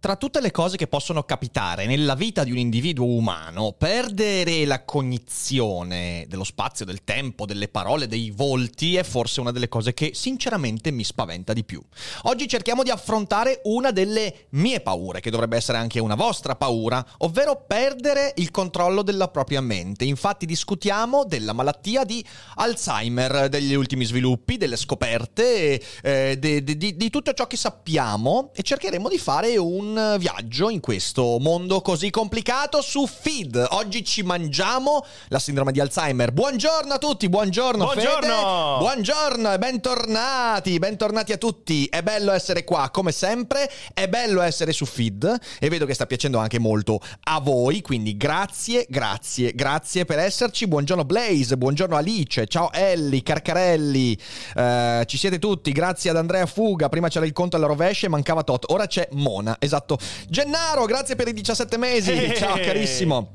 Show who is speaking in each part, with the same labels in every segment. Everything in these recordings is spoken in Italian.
Speaker 1: Tra tutte le cose che possono capitare nella vita di un individuo umano, perdere la cognizione dello spazio, del tempo, delle parole, dei volti è forse una delle cose che sinceramente mi spaventa di più. Oggi cerchiamo di affrontare una delle mie paure, che dovrebbe essere anche una vostra paura, ovvero perdere il controllo della propria mente. Infatti discutiamo della malattia di Alzheimer, degli ultimi sviluppi, delle scoperte, eh, di, di, di tutto ciò che sappiamo e cercheremo di fare un viaggio in questo mondo così complicato su Feed. Oggi ci mangiamo la sindrome di Alzheimer. Buongiorno a tutti, buongiorno,
Speaker 2: buongiorno.
Speaker 1: Fede. Buongiorno e bentornati, bentornati a tutti. È bello essere qua come sempre, è bello essere su Feed e vedo che sta piacendo anche molto a voi, quindi grazie, grazie, grazie per esserci. Buongiorno Blaze, buongiorno Alice, ciao Ellie, Carcarelli. Uh, ci siete tutti, grazie ad Andrea Fuga. Prima c'era il conto alla rovescia e mancava tot. Ora c'è Mona, esatto esatto. Gennaro, grazie per i 17 mesi. Hey. Ciao carissimo.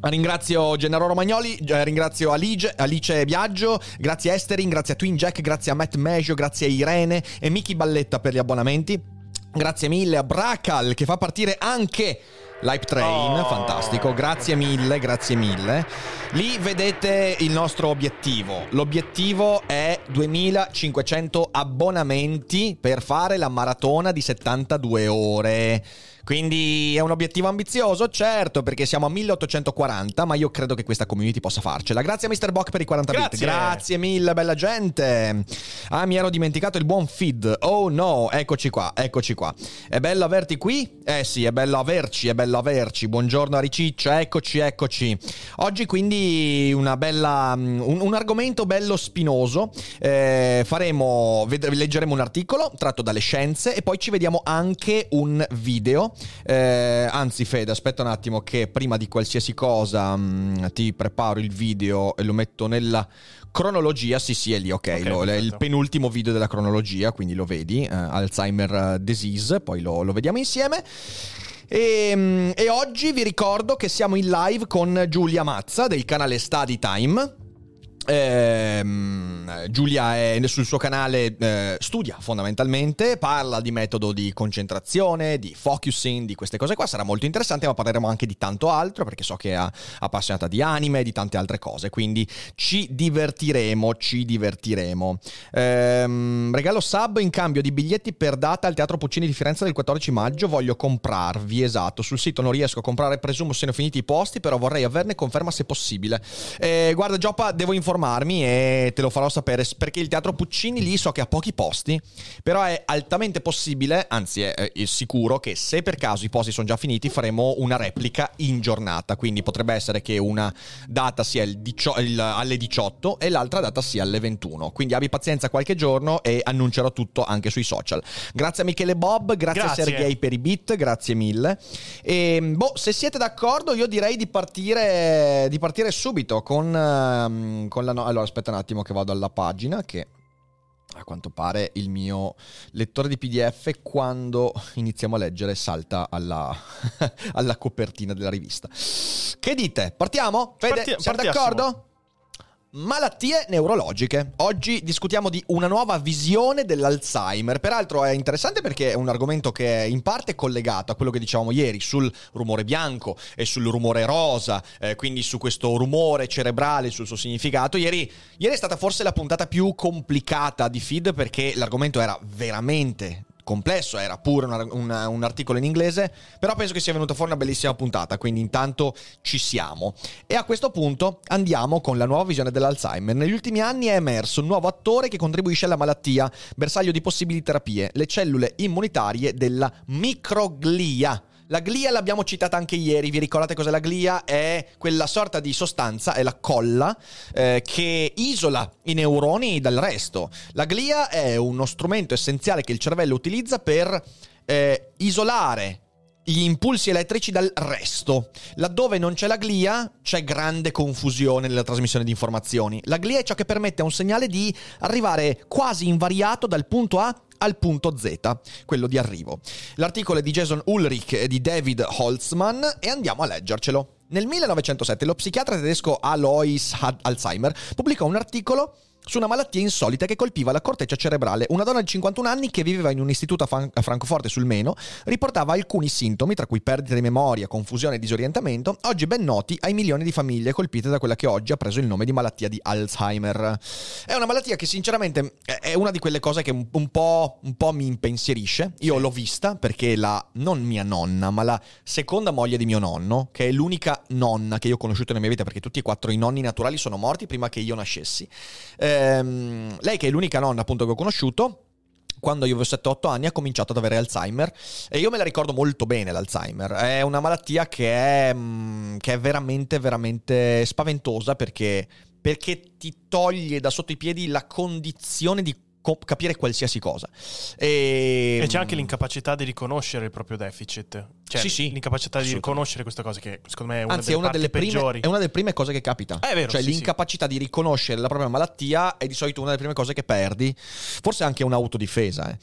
Speaker 1: Ringrazio Gennaro Romagnoli, eh, ringrazio Alice, Alice Biagio, grazie Esterin, grazie a Twin Jack, grazie a Matt Meggio, grazie a Irene e Miki Balletta per gli abbonamenti. Grazie mille a Bracal che fa partire anche Live Train, oh. fantastico, grazie mille, grazie mille. Lì vedete il nostro obiettivo. L'obiettivo è 2500 abbonamenti per fare la maratona di 72 ore. Quindi è un obiettivo ambizioso, certo, perché siamo a 1840, ma io credo che questa community possa farcela. Grazie a Mr. Bock per i 40
Speaker 2: Grazie.
Speaker 1: bit. Grazie mille, bella gente. Ah, mi ero dimenticato il buon feed. Oh no, eccoci qua, eccoci qua. È bello averti qui? Eh sì, è bello averci, è bello averci. Buongiorno a Riciccio, eccoci, eccoci. Oggi quindi una bella un, un argomento bello spinoso. Eh, faremo leggeremo un articolo tratto dalle scienze e poi ci vediamo anche un video eh, anzi, Fede, aspetta un attimo che prima di qualsiasi cosa mh, mm, ti preparo il video e lo metto nella cronologia. Sì, sì, è lì, ok. okay lo, è il penultimo video della cronologia, quindi lo vedi. Uh, Alzheimer disease, poi lo, lo vediamo insieme. E, mm, e, oggi vi ricordo che siamo in live con Giulia Mazza del canale Study Time. Eh, Giulia è sul suo canale eh, studia fondamentalmente, parla di metodo di concentrazione, di focusing, di queste cose qua, sarà molto interessante, ma parleremo anche di tanto altro perché so che è appassionata di anime e di tante altre cose, quindi ci divertiremo, ci divertiremo. Eh, regalo sub in cambio di biglietti per data al Teatro Puccini di Firenze del 14 maggio, voglio comprarvi, esatto, sul sito non riesco a comprare, presumo siano finiti i posti, però vorrei averne conferma se possibile. Eh, guarda Gioppa, devo informare informarmi e te lo farò sapere perché il teatro Puccini lì so che ha pochi posti, però è altamente possibile, anzi è, è sicuro che se per caso i posti sono già finiti faremo una replica in giornata, quindi potrebbe essere che una data sia il dicio- il, alle 18 e l'altra data sia alle 21, quindi abbi pazienza qualche giorno e annuncerò tutto anche sui social. Grazie a Michele Bob, grazie, grazie. a Sergei per i beat, grazie mille. E boh, se siete d'accordo io direi di partire, di partire subito con, ehm, con la no- allora aspetta un attimo che vado alla pagina che a quanto pare il mio lettore di PDF quando iniziamo a leggere salta alla, alla copertina della rivista. Che dite? Partiamo? Fede, Parti- siamo d'accordo? Malattie neurologiche. Oggi discutiamo di una nuova visione dell'Alzheimer. Peraltro è interessante perché è un argomento che è in parte collegato a quello che dicevamo ieri sul rumore bianco e sul rumore rosa, eh, quindi su questo rumore cerebrale, sul suo significato. Ieri, ieri è stata forse la puntata più complicata di feed perché l'argomento era veramente complesso, era pure una, una, un articolo in inglese, però penso che sia venuta fuori una bellissima puntata, quindi intanto ci siamo. E a questo punto andiamo con la nuova visione dell'Alzheimer. Negli ultimi anni è emerso un nuovo attore che contribuisce alla malattia, bersaglio di possibili terapie, le cellule immunitarie della microglia La glia l'abbiamo citata anche ieri, vi ricordate cos'è la glia? È quella sorta di sostanza, è la colla, eh, che isola i neuroni dal resto. La glia è uno strumento essenziale che il cervello utilizza per eh, isolare gli impulsi elettrici dal resto. Laddove non c'è la glia, c'è grande confusione nella trasmissione di informazioni. La glia è ciò che permette a un segnale di arrivare quasi invariato dal punto A al punto Z, quello di arrivo. L'articolo è di Jason Ulrich e di David Holtzman e andiamo a leggercelo. Nel 1907 lo psichiatra tedesco Alois Alzheimer pubblicò un articolo su una malattia insolita che colpiva la corteccia cerebrale. Una donna di 51 anni che viveva in un istituto a, Fran- a, Francoforte sul Meno riportava alcuni sintomi, tra cui perdita di memoria, confusione e disorientamento, oggi ben noti ai milioni di famiglie colpite da quella che oggi ha preso il nome di malattia di Alzheimer. È una malattia che sinceramente è una di quelle cose che un, un, po', un po', mi impensierisce. Io l'ho vista perché la, non mia nonna, ma la seconda moglie di mio nonno, che è l'unica nonna che io ho conosciuto nella mia vita perché tutti e quattro i nonni naturali sono morti prima che io nascessi. Eh, ehm, lei che è l'unica nonna appunto che ho conosciuto, quando io avevo 7-8 anni ha cominciato ad avere Alzheimer e io me la ricordo molto bene l'Alzheimer. È una malattia che è, mm, che è veramente, veramente spaventosa perché, perché ti toglie da sotto i piedi la condizione di capire qualsiasi cosa.
Speaker 2: E... e, c'è anche l'incapacità di riconoscere il proprio deficit. Cioè,
Speaker 1: sì, sì,
Speaker 2: l'incapacità di riconoscere questa cosa che secondo me è una
Speaker 1: Anzi,
Speaker 2: delle,
Speaker 1: è una delle prime,
Speaker 2: peggiori.
Speaker 1: È una delle prime cose che capita.
Speaker 2: È vero,
Speaker 1: cioè
Speaker 2: sì,
Speaker 1: l'incapacità di riconoscere la propria malattia è di solito una delle prime cose che perdi, forse anche un'autodifesa. Eh.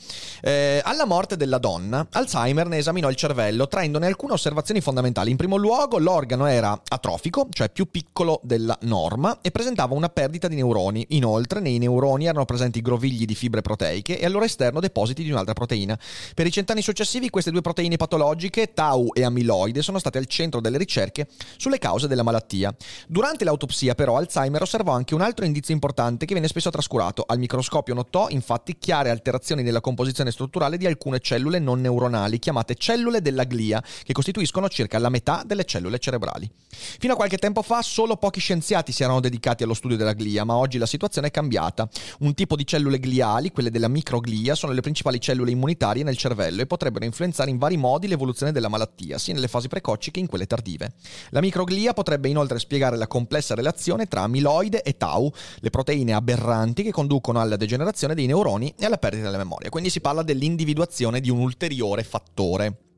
Speaker 1: Eh, alla morte della donna, Alzheimer ne esaminò il cervello traendone alcune osservazioni fondamentali. In primo luogo, l'organo era atrofico, cioè più piccolo della norma, e presentava una perdita di neuroni. Inoltre, nei neuroni erano presenti grovigli di fibre proteiche e al loro esterno depositi di un'altra proteina. Per i cent'anni successivi, queste due proteine patologiche, tau e amiloide, sono state al centro delle ricerche sulle cause della malattia. Durante l'autopsia, però, Alzheimer osservò anche un altro indizio importante che viene spesso trascurato. Al microscopio notò, infatti, chiare alterazioni nella composizione strutturale di alcune cellule non neuronali, chiamate cellule della glia, che costituiscono circa la metà delle cellule cerebrali. Fino a qualche tempo fa, solo pochi scienziati si erano dedicati allo studio della glia, ma oggi la situazione è cambiata. Un tipo di cellule gliali, quelle della microglia, sono le principali cellule immunitarie nel cervello e potrebbero influenzare in vari modi l'evoluzione della malattia, sia nelle fasi precoci che in quelle tardive. La microglia potrebbe inoltre spiegare la complessa relazione tra amiloide e tau, le proteine aberranti che conducono alla degenerazione dei neuroni e alla perdita della memoria. Quindi si parla dell'individuazione di un ulteriore fattore.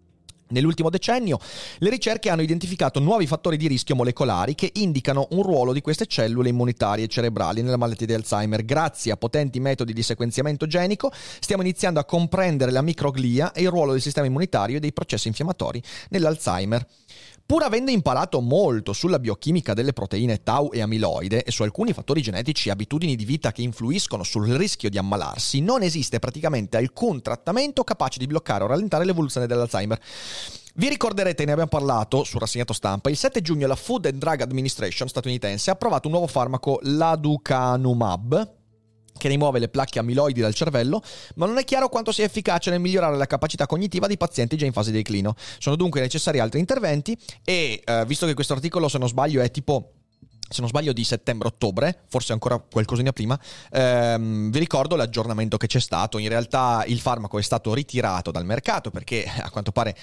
Speaker 1: Nell'ultimo decennio le ricerche hanno identificato nuovi fattori di rischio molecolari che indicano un ruolo di queste cellule immunitarie cerebrali nella malattia di Alzheimer. Grazie a potenti metodi di sequenziamento genico stiamo iniziando a comprendere la microglia e il ruolo del sistema immunitario e dei processi infiammatori nell'Alzheimer. Pur avendo imparato molto sulla biochimica delle proteine tau e amiloide e su alcuni fattori genetici e abitudini di vita che influiscono sul rischio di ammalarsi, non esiste praticamente alcun trattamento capace di bloccare o rallentare l'evoluzione dell'Alzheimer. Vi ricorderete, ne abbiamo parlato sul rassegnato stampa, il 7 giugno la Food and Drug Administration statunitense ha approvato un nuovo farmaco, l'aducanumab, che rimuove le placche amiloidi dal cervello, ma non è chiaro quanto sia efficace nel migliorare la capacità cognitiva dei pazienti già in fase di declino. Sono dunque necessari altri interventi e, eh, visto che questo articolo, se non sbaglio, è tipo se non sbaglio di settembre-ottobre, forse ancora qualcosina prima, ehm, vi ricordo l'aggiornamento che c'è stato. In realtà il farmaco è stato ritirato dal mercato perché a quanto pare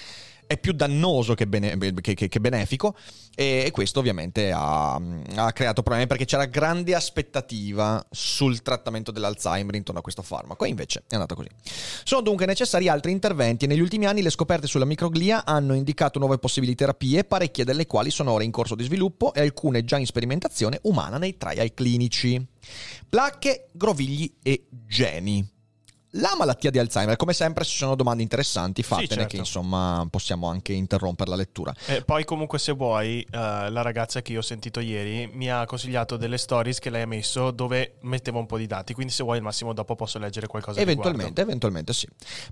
Speaker 1: è più dannoso che, bene, che, che, che benefico e, questo ovviamente ha, ha, creato problemi perché c'era grande aspettativa sul trattamento dell'Alzheimer intorno a questo farmaco e invece è andata così. Sono dunque necessari altri interventi e negli ultimi anni le scoperte sulla microglia hanno indicato nuove possibili terapie, parecchie delle quali sono ora in corso di sviluppo e alcune già in sperimentazione umana nei trial clinici. Placche, grovigli e geni. La malattia di Alzheimer, come sempre, ci sono domande interessanti, fatene sì, certo. che insomma possiamo anche interrompere la lettura.
Speaker 2: E poi, comunque, se vuoi, uh, la ragazza che io ho sentito ieri mi ha consigliato delle stories che lei ha messo dove metteva un po' di dati. Quindi, se vuoi, al massimo dopo posso leggere qualcosa.
Speaker 1: Eventualmente, eventualmente sì.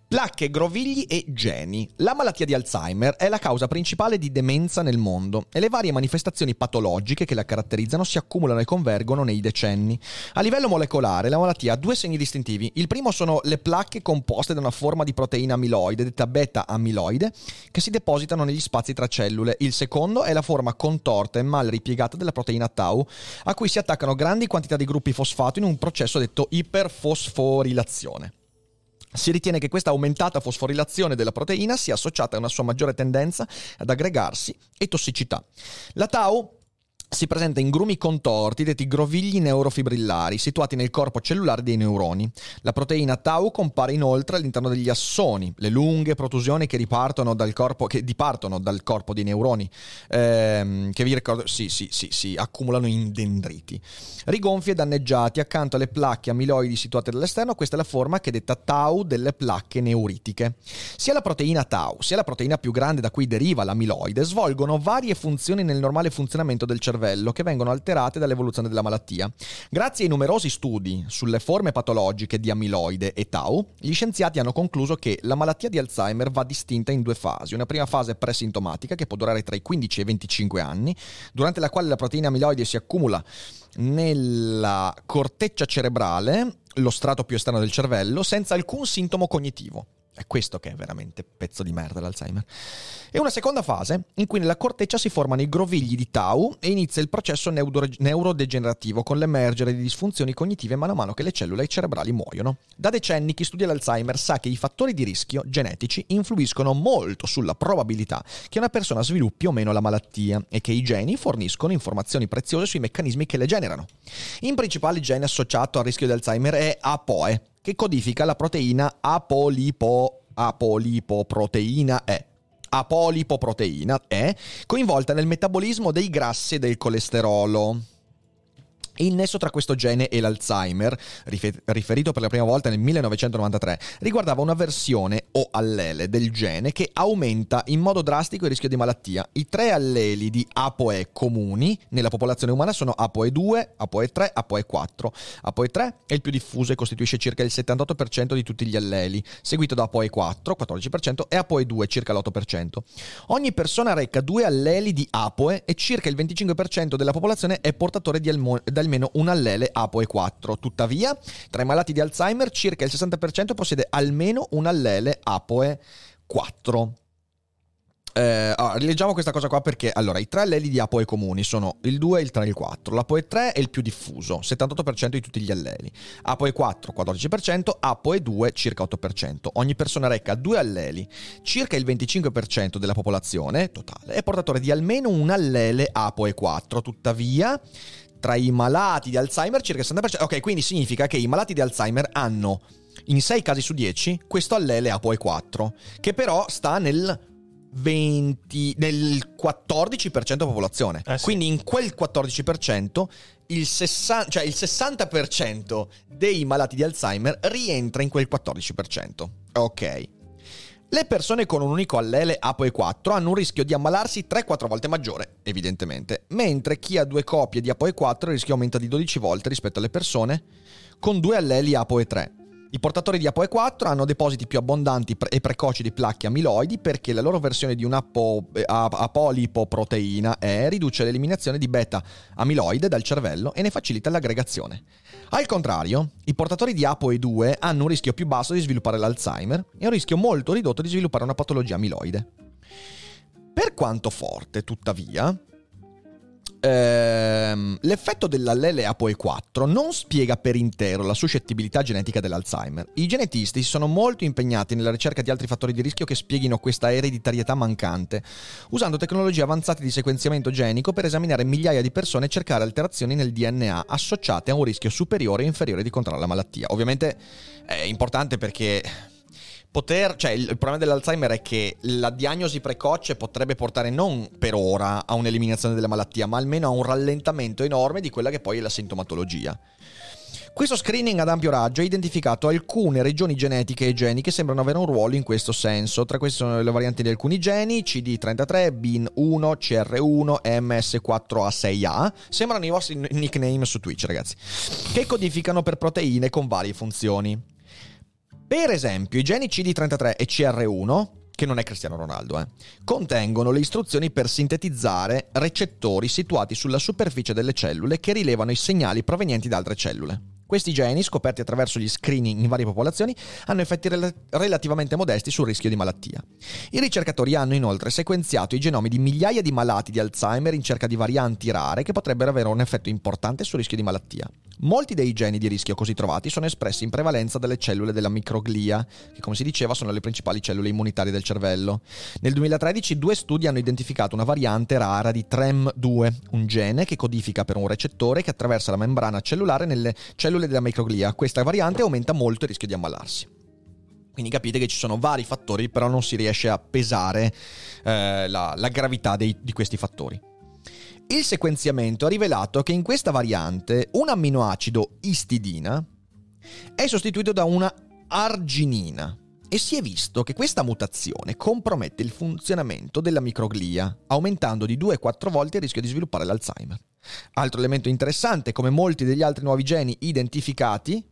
Speaker 1: Placche, grovigli e geni. La malattia di Alzheimer è la causa principale di demenza nel mondo e le varie manifestazioni patologiche che la caratterizzano si accumulano e convergono nei decenni. A livello molecolare, la malattia ha due segni distintivi. Il primo sono le placche composte da una forma di proteina amiloide, detta beta-amiloide, che si depositano negli spazi tra cellule. Il secondo è la forma contorta e mal ripiegata della proteina tau, a cui si attaccano grandi quantità di gruppi fosfato in un processo detto iperfosforilazione. Si ritiene che questa aumentata fosforilazione della proteina sia associata a una sua maggiore tendenza ad aggregarsi e tossicità. La tau si presenta in grumi contorti detti grovigli neurofibrillari situati nel corpo cellulare dei neuroni. La proteina tau compare inoltre all'interno degli assoni, le lunghe protusioni che, ripartono dal corpo, che dipartono dal corpo dei neuroni, ehm, che vi ricordo, sì, sì, sì, si accumulano in dendriti. Rigonfi e danneggiati accanto alle placche amiloidi situate dall'esterno, questa è la forma che detta tau delle placche neuritiche. Sia la proteina tau, sia la proteina più grande da cui deriva l'amiloide, svolgono varie funzioni nel normale funzionamento del cervello cervello che vengono alterate dall'evoluzione della malattia. Grazie ai numerosi studi sulle forme patologiche di amiloide e tau, gli scienziati hanno concluso che la malattia di Alzheimer va distinta in due fasi. Una prima fase presintomatica che può durare tra i 15 e i 25 anni, durante la quale la proteina amiloide si accumula nella corteccia cerebrale, lo strato più esterno del cervello, senza alcun sintomo cognitivo. È questo che è veramente pezzo di merda l'Alzheimer. E una seconda fase in cui nella corteccia si formano i grovigli di tau e inizia il processo neurodegenerativo con l'emergere di disfunzioni cognitive mano a mano che le cellule cerebrali muoiono. Da decenni chi studia l'Alzheimer sa che i fattori di rischio genetici influiscono molto sulla probabilità che una persona sviluppi o meno la malattia e che i geni forniscono informazioni preziose sui meccanismi che le generano. In principale gene associato al rischio di Alzheimer è APOE, che codifica la proteina apolipo, apolipoproteina E apolipoproteina è coinvolta nel metabolismo dei grassi e del colesterolo. Il nesso tra questo gene e l'Alzheimer, riferito per la prima volta nel 1993, riguardava una versione o allele del gene che aumenta in modo drastico il rischio di malattia. I tre alleli di ApoE comuni nella popolazione umana sono ApoE2, ApoE3, ApoE4. ApoE3 è il più diffuso e costituisce circa il 78% di tutti gli alleli, seguito da ApoE4, 14%, e ApoE2, circa l'8%. Ogni persona reca due alleli di ApoE e circa il 25% della popolazione è portatore di almo- almeno un allele ApoE4. Tuttavia, tra i malati di Alzheimer circa il 60% possiede almeno un allele ApoE4. Eh, ah, rileggiamo questa cosa qua perché allora i tre alleli di ApoE comuni sono il 2, il 3 e il 4. L'ApoE3 è il più diffuso, 78% di tutti gli alleli. ApoE4 14%, ApoE2 circa 8%. Ogni persona reca due alleli. Circa il 25% della popolazione totale è portatore di almeno un allele ApoE4. Tuttavia, tra i malati di Alzheimer circa il 60%. Ok, quindi significa che i malati di Alzheimer hanno in 6 casi su 10 questo allele ApoE4, che però sta nel 20, nel 14% della popolazione. Eh sì. Quindi in quel 14% il, 60, cioè il 60% dei malati di Alzheimer rientra in quel 14%. Ok. Le persone con un unico allele ApoE4 hanno un rischio di ammalarsi 3-4 volte maggiore, evidentemente, mentre chi ha due copie di ApoE4 il rischio aumenta di 12 volte rispetto alle persone con due alleli ApoE3. I portatori di ApoE4 hanno depositi più abbondanti e precoci di placche amiloidi perché la loro versione di un'apolipoproteina E riduce l'eliminazione di beta amiloide dal cervello e ne facilita l'aggregazione. Al contrario, i portatori di ApoE2 hanno un rischio più basso di sviluppare l'Alzheimer e un rischio molto ridotto di sviluppare una patologia amiloide. Per quanto forte, tuttavia, ehm, l'effetto dell'allele ApoE4 non spiega per intero la suscettibilità genetica dell'Alzheimer. I genetisti si sono molto impegnati nella ricerca di altri fattori di rischio che spieghino questa ereditarietà mancante, usando tecnologie avanzate di sequenziamento genico per esaminare migliaia di persone e cercare alterazioni nel DNA associate a un rischio superiore o inferiore di contrarre la malattia. Ovviamente è importante perché poter, cioè il, problema dell'Alzheimer è che la diagnosi precoce potrebbe portare non per ora a un'eliminazione della malattia, ma almeno a un rallentamento enorme di quella che poi è la sintomatologia. Questo screening ad ampio raggio ha identificato alcune regioni genetiche e geni che sembrano avere un ruolo in questo senso. Tra queste sono le varianti di alcuni geni, CD33, BIN1, CR1, MS4A6A. Sembrano i vostri nickname su Twitch, ragazzi. Che codificano per proteine con varie funzioni. Per esempio, i geni CD33 e CR1 che non è Cristiano Ronaldo, eh, contengono le istruzioni per sintetizzare recettori situati sulla superficie delle cellule che rilevano i segnali provenienti da altre cellule. Questi geni, scoperti attraverso gli screening in varie popolazioni, hanno effetti rel- relativamente modesti sul rischio di malattia. I ricercatori hanno inoltre sequenziato i genomi di migliaia di malati di Alzheimer in cerca di varianti rare che potrebbero avere un effetto importante sul rischio di malattia. Molti dei geni di rischio così trovati sono espressi in prevalenza dalle cellule della microglia, che come si diceva sono le principali cellule immunitarie del cervello. Nel 2013 due studi hanno identificato una variante rara di TREM2, un gene che codifica per un recettore che attraversa la membrana cellulare nelle cellule della microglia. Questa variante aumenta molto il rischio di ammalarsi. Quindi capite che ci sono vari fattori, però non si riesce a pesare eh, la, la, gravità dei, di questi fattori. Il sequenziamento ha rivelato che in questa variante un amminoacido istidina è sostituito da una arginina e si è visto che questa mutazione compromette il funzionamento della microglia, aumentando di 2-4 volte il rischio di sviluppare l'Alzheimer. Altro elemento interessante, come molti degli altri nuovi geni identificati...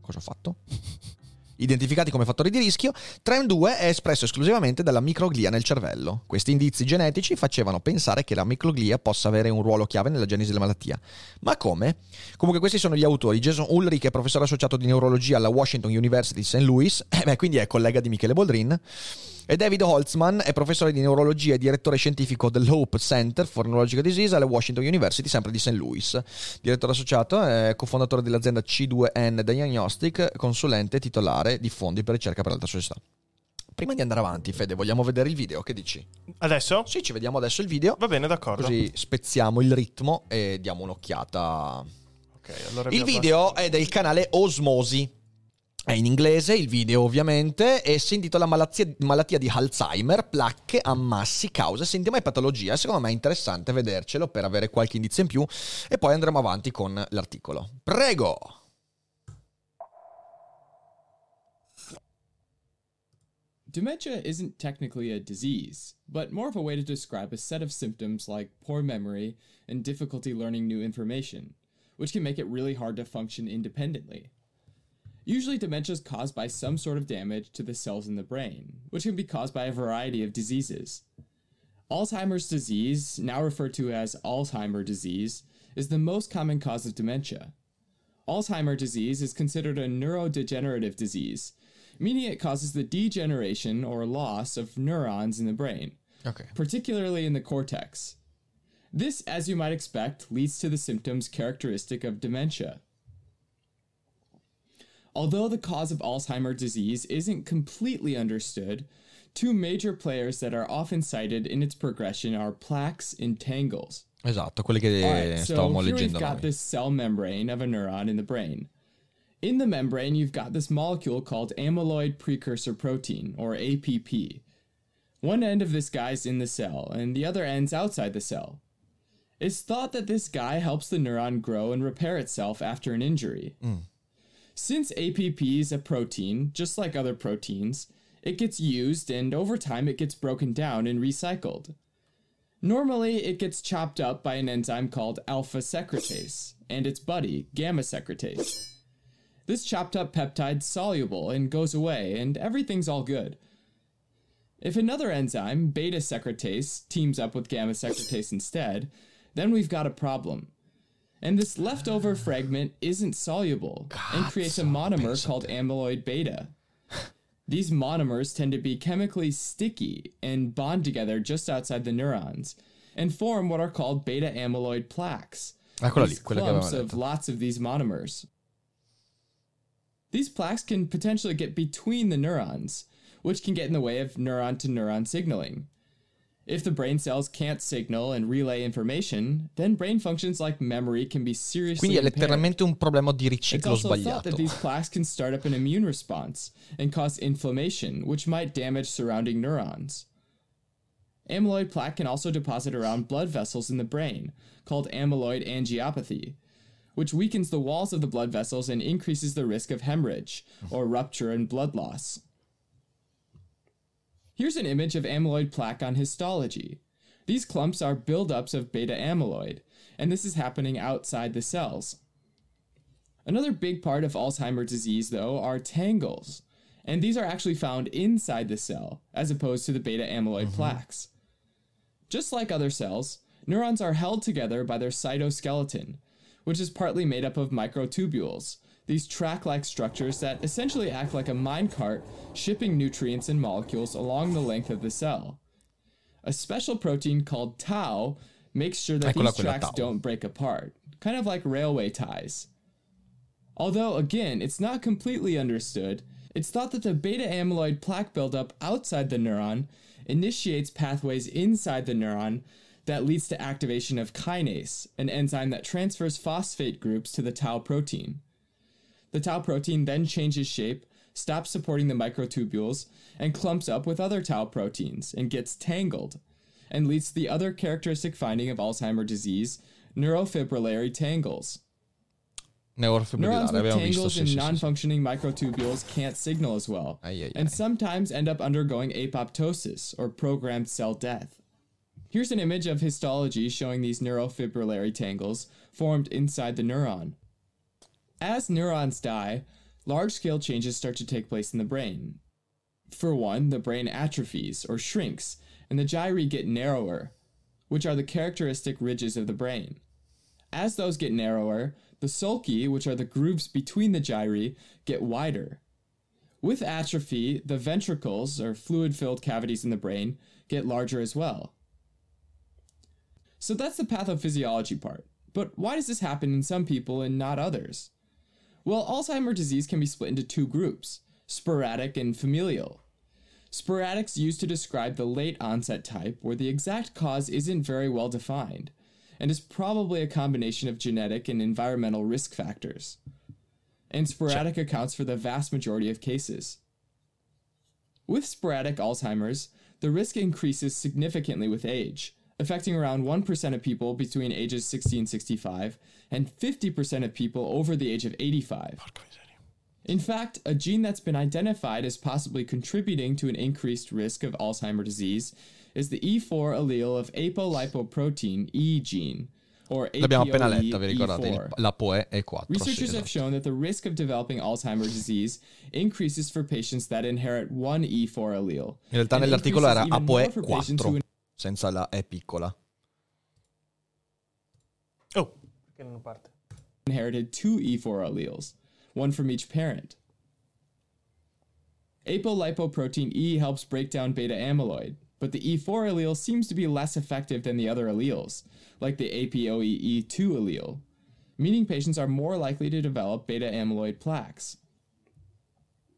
Speaker 1: Cosa ho fatto? identificati come fattori di rischio, TREM2 è espresso esclusivamente dalla microglia nel cervello. Questi indizi genetici facevano pensare che la microglia possa avere un ruolo chiave nella genesi della malattia. Ma come? Comunque questi sono gli autori. Jason Ulrich è professore associato di neurologia alla Washington University St. Louis, eh beh, quindi è collega di Michele Boldrin. E David Holtzman è professore di neurologia e direttore scientifico dell'Hope Center for Neurological Disease alla Washington University, sempre di St. Louis. Direttore associato, è cofondatore dell'azienda C2N Diagnostic, consulente titolare di fondi per ricerca per l'alta società. Prima di andare avanti, Fede, vogliamo vedere il video? Che dici?
Speaker 2: Adesso?
Speaker 1: Sì, ci vediamo adesso il video.
Speaker 2: Va bene, d'accordo.
Speaker 1: Così spezziamo il ritmo e diamo un'occhiata.
Speaker 2: Ok, allora
Speaker 1: il video è del canale Osmosi. È in inglese il video ovviamente e si intitola Malattia, malattia di Alzheimer, placche, ammassi, cause, sintomi e patologia. Secondo me è interessante vedercelo per avere qualche indizio in più e poi andremo avanti con l'articolo. Prego!
Speaker 3: Dementia isn't technically a disease, but more of a way to describe a set of symptoms like poor memory and difficulty learning new information, which can make it really hard to function independently. Usually, dementia is caused by some sort of damage to the cells in the brain, which can be caused by a variety of diseases. Alzheimer's disease, now referred to as Alzheimer disease, is the most common cause of dementia. Alzheimer disease is considered a neurodegenerative disease, meaning it causes the degeneration or loss of neurons in the brain,
Speaker 1: Okay.
Speaker 3: particularly in the cortex. This, as you might expect, leads to the symptoms characteristic of dementia. Although the cause of Alzheimer's disease isn't completely understood, two major players that are often cited in its progression are plaques and tangles.
Speaker 1: Esatto, quelli che eh,
Speaker 3: Alright, so
Speaker 1: stavamo
Speaker 3: here we've got
Speaker 1: noi.
Speaker 3: this cell membrane of a neuron in the brain. In the membrane, you've got this molecule called amyloid precursor protein, or APP. One end of this guy's in the cell, and the other end's outside the cell. It's thought that this guy helps the neuron grow and repair itself after an injury. Mm. Since APP is a protein, just like other proteins, it gets used and over time it gets broken down and recycled. Normally, it gets chopped up by an enzyme called alpha secretase and its buddy, gamma secretase. This chopped up peptide's soluble and goes away, and everything's all good. If another enzyme, beta secretase, teams up with gamma secretase instead, then we've got a problem. And this leftover fragment isn't soluble and creates a monomer called amyloid beta. These monomers tend to be chemically sticky and bond together just outside the neurons and form what are called beta amyloid plaques.
Speaker 1: Eccola
Speaker 3: These clumps of
Speaker 1: detto.
Speaker 3: lots of these monomers. These plaques can potentially get between the neurons, which can get in the way of neuron to neuron signaling. If the brain cells can't signal and relay information, then brain functions like memory can be seriously
Speaker 1: Quindi è
Speaker 3: impaired.
Speaker 1: letteralmente un problema di riciclo
Speaker 3: also thought that these plaques can start up an immune response and cause inflammation, which might damage surrounding neurons. Amyloid plaque can also deposit around blood vessels in the brain, called amyloid angiopathy, which weakens the walls of the blood vessels and increases the risk of hemorrhage or rupture and blood loss. Here's an image of amyloid plaque on histology. These clumps are buildups of beta amyloid, and this is happening outside the cells. Another big part of Alzheimer's disease, though, are tangles, and these are actually found inside the cell, as opposed to the beta amyloid mm-hmm. plaques. Just like other cells, neurons are held together by their cytoskeleton, which is partly made up of microtubules, these track like structures that essentially act like a minecart shipping nutrients and molecules along the length of the cell. A special protein called tau makes sure that these tracks don't break apart, kind of like railway ties. Although, again, it's not completely understood, it's thought that the beta amyloid plaque buildup outside the neuron initiates pathways inside the neuron that leads to activation of kinase, an enzyme that transfers phosphate groups to the tau protein. The tau protein then changes shape, stops supporting the microtubules, and clumps up with other tau proteins and gets tangled, and leads to the other characteristic finding of Alzheimer's disease neurofibrillary tangles. Neurons with tangles and non-functioning microtubules can't signal as well,
Speaker 1: Ai, ai,
Speaker 3: and sometimes end up undergoing apoptosis or programmed cell death. Here's an image of histology showing these neurofibrillary tangles formed inside the neuron. As neurons die, large-scale changes start to take place in the brain. For one, the brain atrophies or shrinks, and the gyri get narrower, which are the characteristic ridges of the brain. As those get narrower, the sulci, which are the grooves between the gyri, get wider. With atrophy, the ventricles, or fluid filled cavities in the brain, get larger as well. So that's the pathophysiology part. But why does this happen in some people and not others? Well, Alzheimer's disease can be split into two groups sporadic and familial. Sporadic's used to describe the late onset type, where the exact cause isn't very well defined, and is probably a combination of genetic and environmental risk factors. And sporadic accounts for the vast majority of cases. With sporadic Alzheimer's, the risk increases significantly with age, affecting around 1% of people between ages 60 and 65, and 50% of people over the age of 85. In fact, a gene that's been identified as possibly contributing to an increased risk of Alzheimer's disease is the E4 allele of apolipoprotein E gene. Or
Speaker 1: L'abbiamo appena letta, vi ricordate, la POE E4.
Speaker 3: Researchers have shown that the risk of developing Alzheimer's disease increases for patients that inherit one E4 allele.
Speaker 1: In realtà nell'articolo era
Speaker 3: APOE4
Speaker 1: senza la E piccola.
Speaker 2: Oh, perché non parte?
Speaker 3: inherited two E4 alleles, one from each parent. Apolipoprotein E helps break down beta amyloid, but the E4 allele seems to be less effective than the other alleles, like the APOE2 allele, meaning patients are more likely to develop beta amyloid plaques.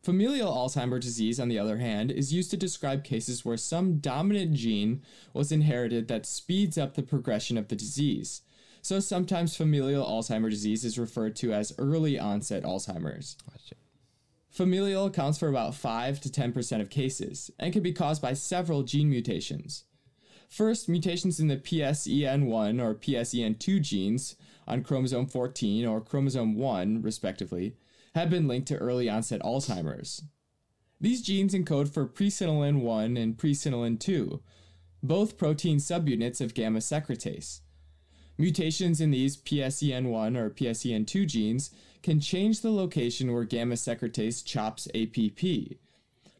Speaker 3: Familial Alzheimer's disease, on the other hand, is used to describe cases where some dominant gene was inherited that speeds up the progression of the disease. So sometimes familial Alzheimer's disease is referred to as early onset Alzheimer's. Familial accounts for about 5 to 10% of cases and can be caused by several gene mutations. First, mutations in the PSEN1 or PSEN2 genes on chromosome 14 or chromosome 1, respectively, have been linked to early onset Alzheimer's. These genes encode for presenilin 1 and presenilin 2, both protein subunits of gamma secretase. Mutations in these PSEN1 or PSEN2 genes can change the location where gamma secretase chops APP,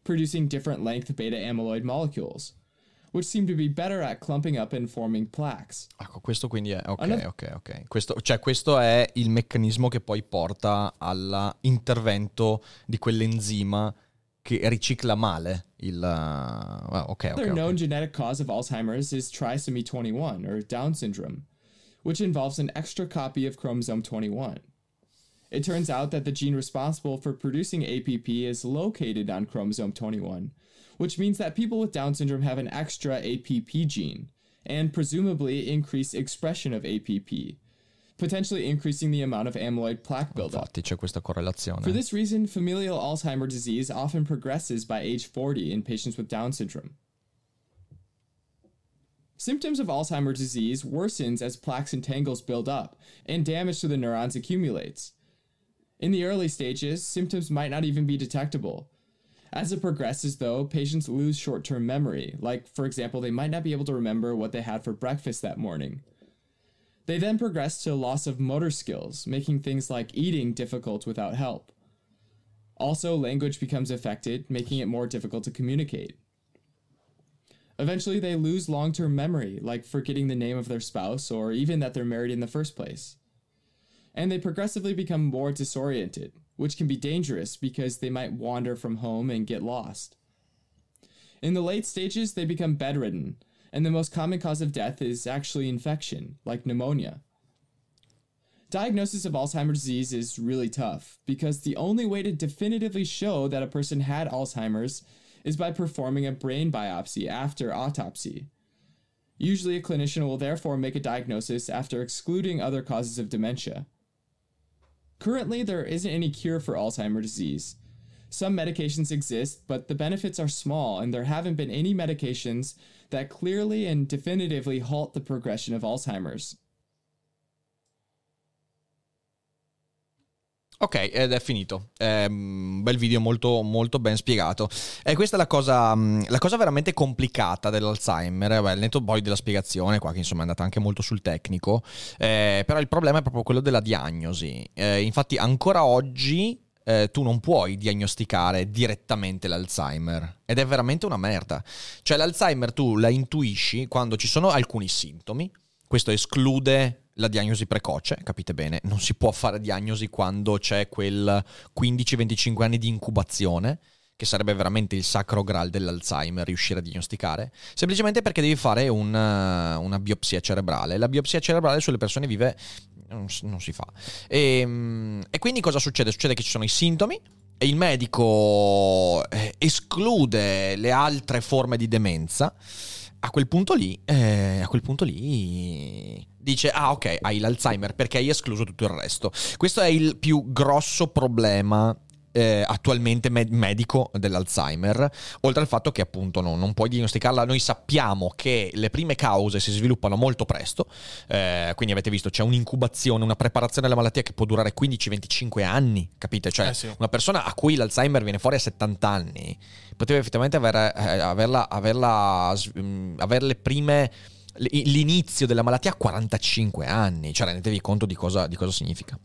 Speaker 3: producing different length beta amyloid molecules, which seem to be better at clumping up and forming plaques.
Speaker 1: Ecco, questo quindi è... Ok,
Speaker 3: Another-
Speaker 1: ok, ok. Questo, cioè, questo è il meccanismo che poi porta all'intervento di quell'enzima che ricicla male il... ah, ok, ok,
Speaker 3: Another known
Speaker 1: ok.
Speaker 3: genetic cause of Alzheimer's is trisomy 21 or Down syndrome, which involves an extra copy of chromosome 21. It turns out that the gene responsible for producing APP is located on chromosome 21, which means that people with Down syndrome have an extra APP gene and presumably increased expression of APP, potentially increasing the amount of amyloid plaque buildup.
Speaker 1: Infatti c'è questa correlazione.
Speaker 3: For this reason, familial Alzheimer's disease often progresses by age 40 in patients with Down syndrome. Symptoms of Alzheimer's disease worsens as plaques and tangles build up and damage to the neurons accumulates. In the early stages, symptoms might not even be detectable. As it progresses, though, patients lose short term memory, like, for example, they might not be able to remember what they had for breakfast that morning. They then progress to loss of motor skills, making things like eating difficult without help. Also, language becomes affected, making it more difficult to communicate. Eventually, they lose long term memory, like forgetting the name of their spouse or even that they're married in the first place. and they progressively become more disoriented, which can be dangerous because they might wander from home and get lost. In the late stages, they become bedridden, and the most common cause of death is actually infection, like pneumonia. Diagnosis of Alzheimer's disease is really tough because the only way to definitively show that a person had Alzheimer's is by performing a brain biopsy after autopsy. Usually, a clinician will therefore make a diagnosis after excluding other causes of dementia. Currently, there isn't any cure for Alzheimer's disease. Some medications exist, but the benefits are small, and there haven't been any medications that clearly and definitively halt the progression of Alzheimer's.
Speaker 1: Ok, ed è finito. È un bel video molto, molto ben spiegato. E questa è la cosa, la cosa veramente complicata dell'Alzheimer. Beh, netto poi della spiegazione, qua che insomma è andata anche molto sul tecnico. Eh, però il problema è proprio quello della diagnosi. Eh, infatti, ancora oggi eh, tu non puoi diagnosticare direttamente l'Alzheimer ed è veramente una merda. Cioè l'Alzheimer tu la intuisci quando ci sono alcuni sintomi, questo esclude la diagnosi precoce, capite bene, non si può fare diagnosi quando c'è quel 15-25 anni di incubazione, che sarebbe veramente il sacro graal dell'Alzheimer, riuscire a diagnosticare, semplicemente perché devi fare una, una biopsia cerebrale. La biopsia cerebrale sulle persone vive non, non si fa. E, ehm, e quindi cosa succede? Succede che ci sono i sintomi, e il medico eh, esclude le altre forme di demenza, a quel punto lì, eh, a quel punto lì dice ah ok hai l'Alzheimer perché hai escluso tutto il resto. Questo è il più grosso problema eh, attualmente med- medico dell'Alzheimer, oltre al fatto che appunto no, non puoi diagnosticarla, noi sappiamo che le prime cause si sviluppano molto presto, eh, quindi avete visto c'è un'incubazione, una preparazione della malattia che può durare 15-25 anni, capite? Cioè
Speaker 2: Eh sì.
Speaker 1: una persona a cui l'Alzheimer viene fuori a 70 anni poteva effettivamente aver, eh, averla, averla, avere le prime l'inizio della malattia a 45 anni, cioè rendetevi conto di cosa, di cosa significa.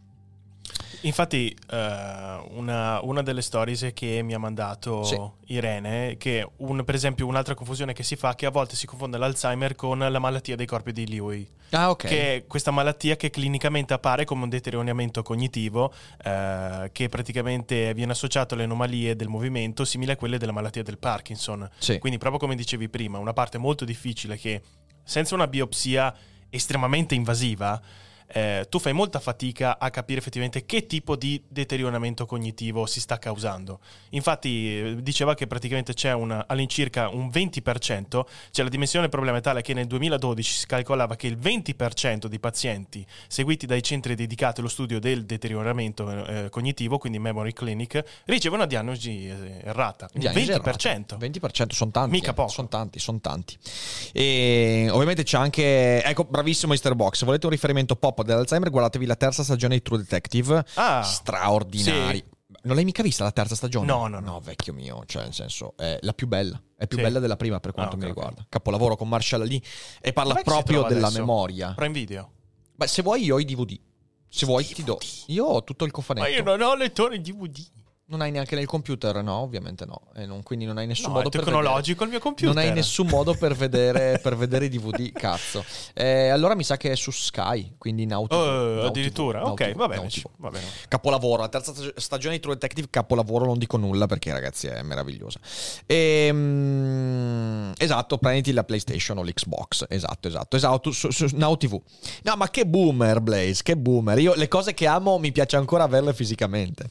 Speaker 2: Infatti, eh, una, una delle stories che mi ha mandato
Speaker 1: Sì.
Speaker 2: Irene, che un- per esempio un'altra confusione che si fa che a volte si confonde l'Alzheimer con la malattia dei corpi di Lewy,
Speaker 1: Ah, ok.
Speaker 2: che è questa malattia che clinicamente appare come un deterioramento cognitivo, eh, che praticamente viene associato alle anomalie del movimento, simili a quelle della malattia del Parkinson.
Speaker 1: Sì.
Speaker 2: Quindi, proprio come dicevi prima, una parte molto difficile che senza una biopsia estremamente invasiva, eh, tu fai molta fatica a capire effettivamente che tipo di deterioramento cognitivo si sta causando. Infatti, eh, diceva che praticamente c'è una- all'incirca un 20%, cioè la dimensione del problema è tale che nel 2012 si calcolava che il 20% di pazienti seguiti dai centri dedicati allo studio del deterioramento eh, cognitivo, quindi Memory Clinic, ricevono una diagnosi eh, errata. Il
Speaker 1: Diagnosi
Speaker 2: 20%.
Speaker 1: errata. 20% sono tanti.
Speaker 2: Mica
Speaker 1: eh.
Speaker 2: poco.
Speaker 1: Sono tanti, sono tanti. E ovviamente c'è anche. Ecco, bravissimo Mr. Box. Se volete un riferimento pop dell'Alzheimer, guardatevi la terza stagione di True Detective.
Speaker 2: Ah,
Speaker 1: Straordinari.
Speaker 2: sì.
Speaker 1: Non l'hai mica vista la terza stagione?
Speaker 2: No, no, no.
Speaker 1: No, vecchio mio, cioè nel senso, è la più bella. È più
Speaker 2: Sì.
Speaker 1: bella della prima per quanto
Speaker 2: Ah, ok,
Speaker 1: mi riguarda. Capolavoro con Marshall lì e parla
Speaker 2: Dov'è
Speaker 1: proprio della
Speaker 2: adesso?
Speaker 1: memoria.
Speaker 2: Prime Video.
Speaker 1: Beh, se vuoi io ho i DVD. Se vuoi ti do. Io ho tutto il cofanetto.
Speaker 2: Ma io non ho lettore DVD.
Speaker 1: Non hai neanche nel computer? No, ovviamente no. E non- quindi non hai nessun
Speaker 2: No,
Speaker 1: modo per
Speaker 2: tecnologico il mio
Speaker 1: vedere.
Speaker 2: computer.
Speaker 1: Non hai nessun modo per vedere, per vedere i DVD, cazzo. Eh, allora mi sa che è su Sky, quindi.
Speaker 2: Oh,
Speaker 1: Now TV,
Speaker 2: addirittura?
Speaker 1: Now
Speaker 2: ok,
Speaker 1: TV,
Speaker 2: va bene.
Speaker 1: TV.
Speaker 2: va bene.
Speaker 1: Capolavoro, la terza stag- stagione di True Detective, capolavoro, non dico nulla perché ragazzi è meravigliosa. Ehm, esatto, prenditi la PlayStation o l'Xbox, esatto, esatto, esatto, su, su Now TV. No, ma che boomer Blaze, che boomer. Io le cose che amo mi piace ancora averle fisicamente.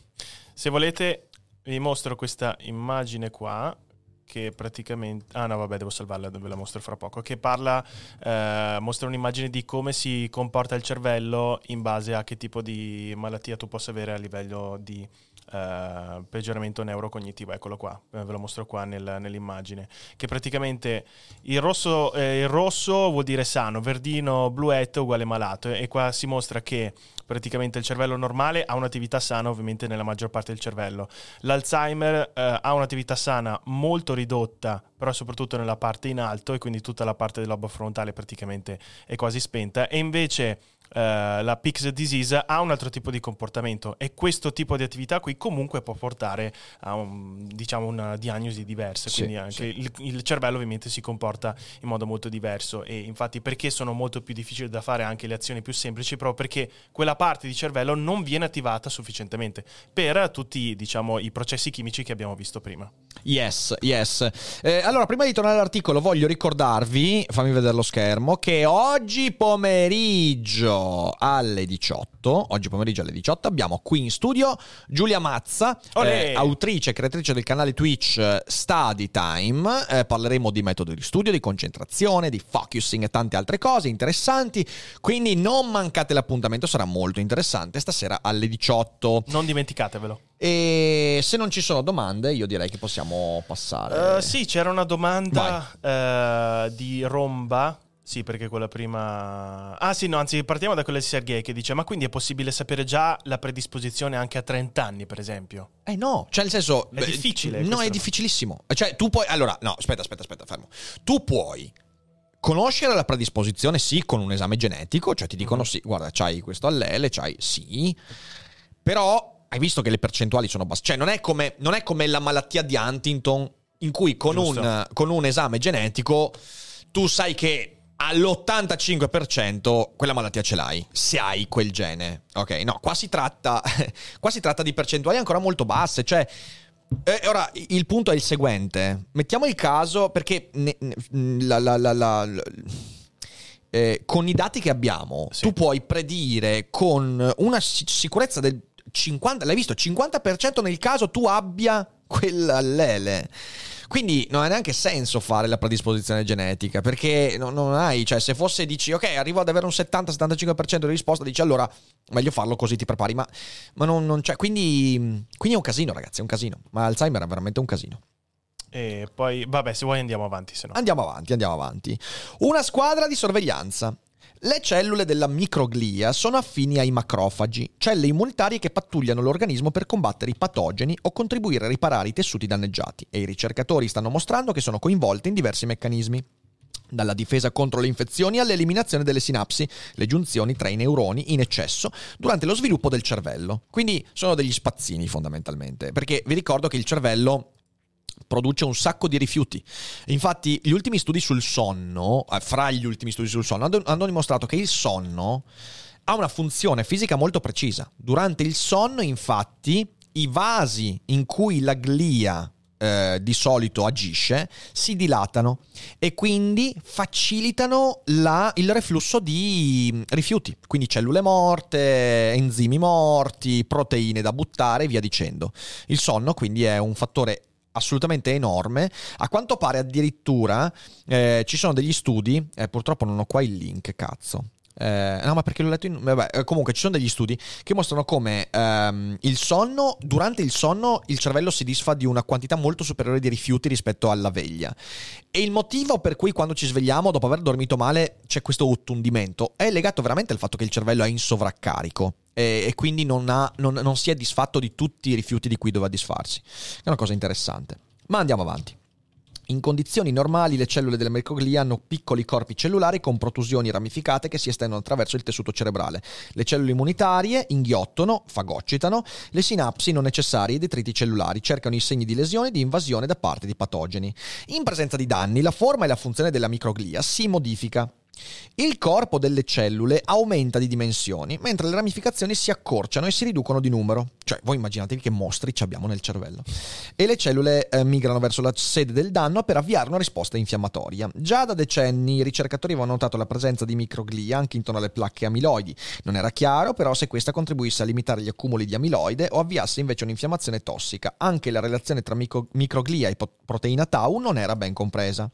Speaker 2: Se volete, vi mostro questa immagine qua. Che praticamente. Ah, no, vabbè, devo salvarla, ve la mostro fra poco. Che parla. eh, mostra un'immagine di come si comporta il cervello in base a che tipo di malattia tu possa avere a livello di. eh, peggioramento neurocognitivo, eccolo qua, eh, ve lo mostro qua nel- nell'immagine. Che praticamente il rosso, eh, il rosso vuol dire sano, verdino, bluetto uguale malato. E qua si mostra che praticamente il cervello normale ha un'attività sana ovviamente nella maggior parte del cervello. L'Alzheimer eh, ha un'attività sana molto ridotta, però soprattutto nella parte in alto e quindi tutta la parte del lobo frontale praticamente è quasi spenta e invece la Pix disease ha un altro tipo di comportamento e questo tipo di attività qui comunque può portare a un, diciamo una diagnosi diversa,
Speaker 1: Sì,
Speaker 2: quindi anche
Speaker 1: sì.
Speaker 2: il, il cervello ovviamente si comporta in modo molto diverso e infatti perché sono molto più difficili da fare anche le azioni più semplici proprio perché quella parte di cervello non viene attivata sufficientemente per tutti diciamo i processi chimici che abbiamo visto prima.
Speaker 1: Yes, yes. Eh, allora, prima di tornare all'articolo, voglio ricordarvi, fammi vedere lo schermo, che oggi pomeriggio alle 18, oggi pomeriggio alle 18, abbiamo qui in studio Giulia Mazza, eh, autrice e creatrice del canale Twitch eh, Study Time. Eh, parleremo di metodo di studio, di concentrazione, di focusing e tante altre cose interessanti. Quindi non mancate l'appuntamento, sarà molto interessante stasera alle 18.
Speaker 2: Non dimenticatevelo.
Speaker 1: E se non ci sono domande, io direi che possiamo passare.
Speaker 2: Eh, sì, c'era una domanda eh, di Romba. Sì, perché quella prima. Ah, sì, no, anzi, partiamo da quella di Sergei che dice: Ma quindi è possibile sapere già la predisposizione anche a 30 anni, per esempio?
Speaker 1: Eh no, cioè nel senso...
Speaker 2: È difficile
Speaker 1: No,
Speaker 2: questa
Speaker 1: è difficilissimo. Cioè tu puoi... Allora, no, aspetta, aspetta, aspetta, fermo. Tu puoi conoscere la predisposizione, sì, con un esame genetico, cioè ti dicono
Speaker 2: Mhm.
Speaker 1: sì, guarda, c'hai questo allele, c'hai sì, però hai visto che le percentuali sono basse. Cioè non è come, non è come la malattia di Huntington in cui con un, con un esame genetico tu sai che all'85% quella malattia ce l'hai, se hai quel gene. Ok, no, qua si tratta, qua si tratta di percentuali ancora molto basse, cioè... eh, ora, il punto è il seguente. Mettiamo il caso perché ne- ne- la- la- la- eh, con i dati che abbiamo,
Speaker 2: Sì.
Speaker 1: tu puoi predire con una si- sicurezza del 50, l'hai visto, 50% nel caso tu abbia quell'allele. Quindi non ha neanche senso fare la predisposizione genetica perché non, non hai, cioè se fosse dici ok arrivo ad avere un 70-75% di risposta dici allora meglio farlo così ti prepari ma, ma non, non c'è, quindi, quindi è un casino ragazzi, è un casino, ma Alzheimer è veramente un casino.
Speaker 2: E poi, vabbè, se vuoi andiamo avanti, se no.
Speaker 1: Andiamo avanti, andiamo avanti. Una squadra di sorveglianza. Le cellule della microglia sono affini ai macrofagi, celle immunitarie che pattugliano l'organismo per combattere i patogeni o contribuire a riparare i tessuti danneggiati e i ricercatori stanno mostrando che sono coinvolte in diversi meccanismi. Dalla difesa contro le infezioni all'eliminazione delle sinapsi, le giunzioni tra i neuroni in eccesso durante lo sviluppo del cervello. Quindi sono degli spazzini fondamentalmente, perché vi ricordo che il cervello produce un sacco di rifiuti. Infatti, gli ultimi studi sul sonno, eh, fra gli ultimi studi sul sonno, hanno, dimostrato che il sonno ha una funzione fisica molto precisa. Durante il sonno, infatti, i vasi in cui la glia eh, di solito agisce si dilatano e quindi facilitano la- il reflusso di mm, rifiuti, quindi cellule morte, enzimi morti, proteine da buttare e via dicendo. Il sonno quindi è un fattore assolutamente enorme. A quanto pare addirittura eh, ci sono degli studi, eh, purtroppo non ho qua il link, cazzo. Eh, no, ma perché l'ho letto in... Vabbè, eh, comunque ci sono degli studi che mostrano come ehm, il sonno, durante il sonno il cervello si disfa di una quantità molto superiore di rifiuti rispetto alla veglia. E il motivo per cui quando ci svegliamo dopo aver dormito male c'è questo ottundimento è legato veramente al fatto che il cervello è in sovraccarico e, quindi non, ha- non- non si è disfatto di tutti i rifiuti di cui doveva disfarsi. È una cosa interessante. Ma andiamo avanti. In condizioni normali le cellule della microglia hanno piccoli corpi cellulari con protusioni ramificate che si estendono attraverso il tessuto cerebrale. Le cellule immunitarie inghiottono, fagocitano le sinapsi non necessarie e i detriti cellulari, cercano i segni di lesione e di invasione da parte di patogeni. In presenza di danni, la forma e la funzione della microglia si modifica. Il corpo delle cellule aumenta di dimensioni, mentre le ramificazioni si accorciano e si riducono di numero. Cioè, voi immaginatevi che mostri ci abbiamo nel cervello. E le cellule eh, migrano verso la sede del danno per avviare una risposta infiammatoria. Già da decenni i ricercatori avevano notato la presenza di microglia anche intorno alle placche amiloidi. Non era chiaro però se questa contribuisse a limitare gli accumuli di amiloide o avviasse invece un'infiammazione tossica. Anche la relazione tra micro- microglia e po- proteina tau non era ben compresa.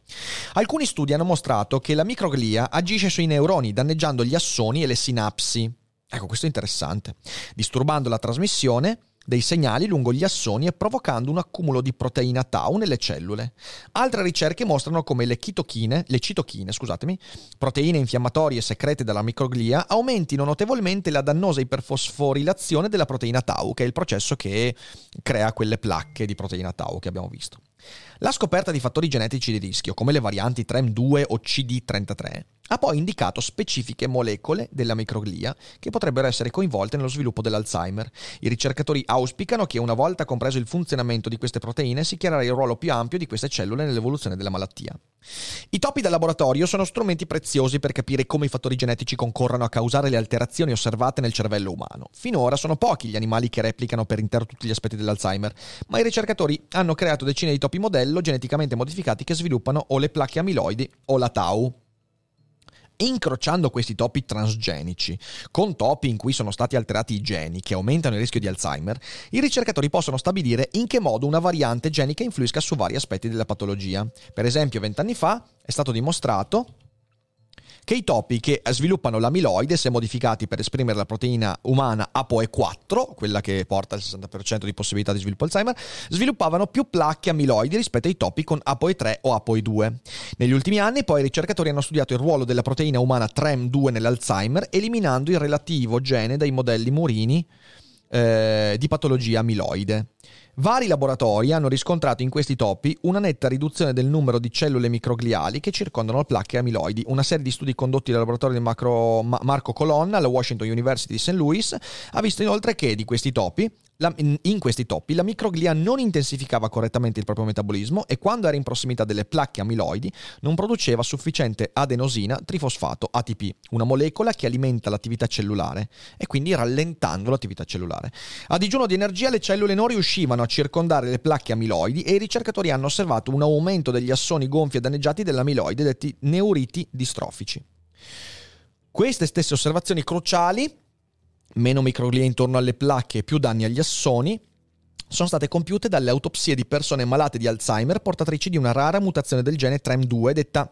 Speaker 1: Alcuni studi hanno mostrato che la microglia agisce sui neuroni, danneggiando gli assoni e le sinapsi. Ecco, questo è interessante. Disturbando la trasmissione dei segnali lungo gli assoni e provocando un accumulo di proteina tau nelle cellule. Altre ricerche mostrano come le le citochine, scusatemi, proteine infiammatorie secrete dalla microglia, aumentino notevolmente la dannosa iperfosforilazione della proteina tau, che è il processo che crea quelle placche di proteina tau che abbiamo visto. La scoperta di fattori genetici di rischio, come le varianti TREM2 o CD33, ha poi indicato specifiche molecole della microglia che potrebbero essere coinvolte nello sviluppo dell'Alzheimer. I ricercatori auspicano che una volta compreso il funzionamento di queste proteine si chiarerà il ruolo più ampio di queste cellule nell'evoluzione della malattia. I topi da laboratorio sono strumenti preziosi per capire come i fattori genetici concorrano a causare le alterazioni osservate nel cervello umano. Finora sono pochi gli animali che replicano per intero tutti gli aspetti dell'Alzheimer, ma i ricercatori hanno creato decine di topi modello geneticamente modificati che sviluppano o le placche amiloidi o la tau. Incrociando questi topi transgenici con topi in cui sono stati alterati i geni che aumentano il rischio di Alzheimer, i ricercatori possono stabilire in che modo una variante genica influisca su vari aspetti della patologia. Per esempio, vent'anni fa è stato dimostrato che i topi che sviluppano l'amiloide, se modificati per esprimere la proteina umana ApoE4, quella che porta al 60% di possibilità di sviluppo Alzheimer, sviluppavano più placche amiloidi rispetto ai topi con ApoE3 o ApoE2. Negli ultimi anni poi i ricercatori hanno studiato il ruolo della proteina umana TREM2 nell'Alzheimer, eliminando il relativo gene dai modelli murini eh, di patologia amiloide. Vari laboratori hanno riscontrato in questi topi una netta riduzione del numero di cellule microgliali che circondano le placche amiloidi. Una serie di studi condotti dal laboratorio di Macro, Marco Colonna alla Washington University di St. Louis ha visto inoltre che di questi topi la, in questi topi la microglia non intensificava correttamente il proprio metabolismo e quando era in prossimità delle placche amiloidi non produceva sufficiente adenosina trifosfato ATP, una molecola che alimenta l'attività cellulare e quindi rallentando l'attività cellulare. A digiuno di energia le cellule non riuscivano a circondare le placche amiloidi e i ricercatori hanno osservato un aumento degli assoni gonfi e danneggiati dell'amiloide detti neuriti distrofici. Queste stesse osservazioni cruciali meno microglia intorno alle placche e più danni agli assoni, sono state compiute dalle autopsie di persone malate di Alzheimer portatrici di una rara mutazione del gene TREM2 detta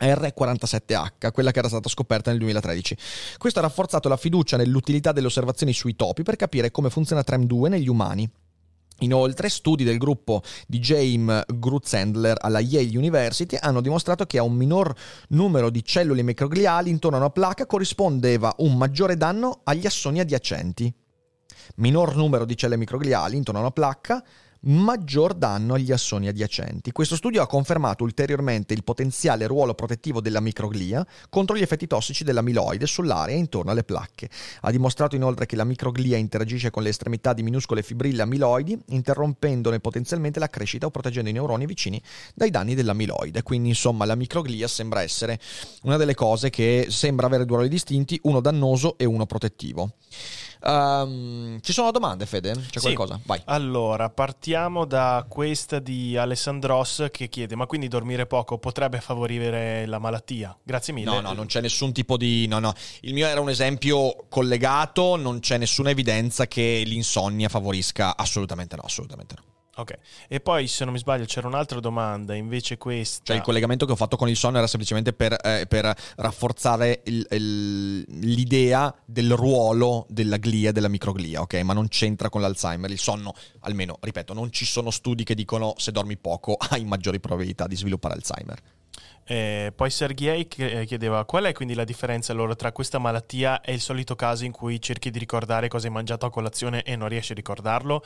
Speaker 1: R47H, quella che era stata scoperta nel 2013. Questo ha rafforzato la fiducia nell'utilità delle osservazioni sui topi per capire come funziona TREM2 negli umani. Inoltre, studi del gruppo di James Grutzendler alla Yale University hanno dimostrato che a un minor numero di cellule microgliali intorno a una placca corrispondeva un maggiore danno agli assoni adiacenti. Minor numero di cellule microgliali intorno a una placca maggior danno agli assoni adiacenti. Questo studio ha confermato ulteriormente il potenziale ruolo protettivo della microglia contro gli effetti tossici dell'amiloide sull'area intorno alle placche. Ha dimostrato inoltre che la microglia interagisce con le estremità di minuscole fibrille amiloidi, interrompendone potenzialmente la crescita o proteggendo i neuroni vicini dai danni dell'amiloide. Quindi, insomma, la microglia sembra essere una delle cose che sembra avere due ruoli distinti, uno dannoso e uno protettivo. Um, ci sono domande, Fede? C'è sì. qualcosa? Vai.
Speaker 2: Allora, partiamo da questa di Alessandros che chiede: Ma quindi dormire poco potrebbe favorire la malattia? Grazie mille.
Speaker 1: No, no, non c'è nessun tipo di. No, no. Il mio era un esempio collegato, non c'è nessuna evidenza che l'insonnia favorisca. Assolutamente no, assolutamente no.
Speaker 2: Ok, e poi se non mi sbaglio c'era un'altra domanda, invece questa...
Speaker 1: Cioè il collegamento che ho fatto con il sonno era semplicemente per, eh, per rafforzare il, il, l'idea del ruolo della glia e della microglia, ok? Ma non c'entra con l'Alzheimer. Il sonno, almeno, ripeto, non ci sono studi che dicono se dormi poco hai maggiori probabilità di sviluppare Alzheimer.
Speaker 2: Eh, poi Sergei eh, chiedeva qual è quindi la differenza allora tra questa malattia e il solito caso in cui cerchi di ricordare cosa hai mangiato a colazione e non riesci a ricordarlo?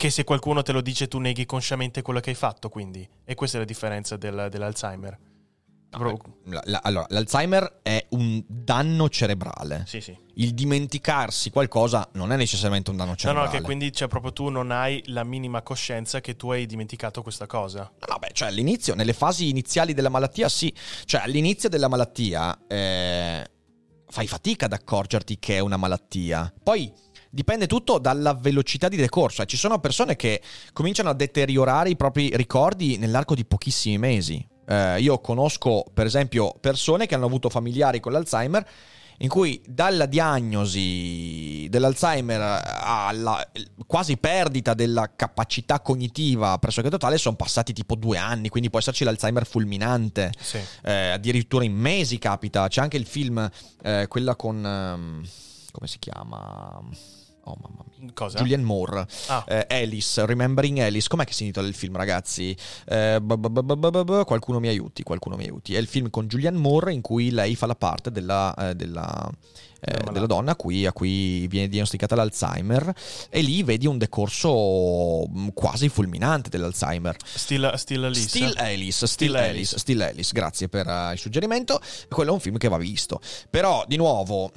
Speaker 2: Che se qualcuno te lo dice tu neghi consciamente quello che hai fatto, quindi. E questa è la differenza del, dell'Alzheimer.
Speaker 1: No, la, la, allora, l'Alzheimer è un danno cerebrale.
Speaker 2: Sì, sì.
Speaker 1: Il dimenticarsi qualcosa non è necessariamente un danno cerebrale.
Speaker 2: No, no, che quindi cioè, proprio tu non hai la minima coscienza che tu hai dimenticato questa cosa.
Speaker 1: No, beh, cioè all'inizio, nelle fasi iniziali della malattia, sì. Cioè all'inizio della malattia eh, fai fatica ad accorgerti che è una malattia. Poi dipende tutto dalla velocità di decorso. Eh, ci sono persone che cominciano a deteriorare i propri ricordi nell'arco di pochissimi mesi. Eh, io conosco, per esempio, persone che hanno avuto familiari con l'Alzheimer in cui dalla diagnosi dell'Alzheimer alla quasi perdita della capacità cognitiva pressoché totale sono passati tipo due anni, quindi può esserci l'Alzheimer fulminante,
Speaker 2: sì.
Speaker 1: eh, addirittura in mesi capita. C'è anche il film, eh, quella con... Um, come si chiama? Oh mamma mia.
Speaker 2: Cosa?
Speaker 1: Julianne Moore,
Speaker 2: Ah.
Speaker 1: eh, Alice, Remembering Alice, com'è che si intitola il film ragazzi? Eh, qualcuno mi aiuti, qualcuno mi aiuti. È il film con Julianne Moore in cui lei fa la parte della, eh, della, eh, della donna a cui, a cui viene diagnosticata l'Alzheimer e lì vedi un decorso mh, quasi fulminante dell'Alzheimer.
Speaker 2: Still, still Alice.
Speaker 1: Still Alice, Still, Alice,
Speaker 2: Alice.
Speaker 1: Still Alice, grazie per eh, il suggerimento. Quello è un film che va visto. Però, di nuovo,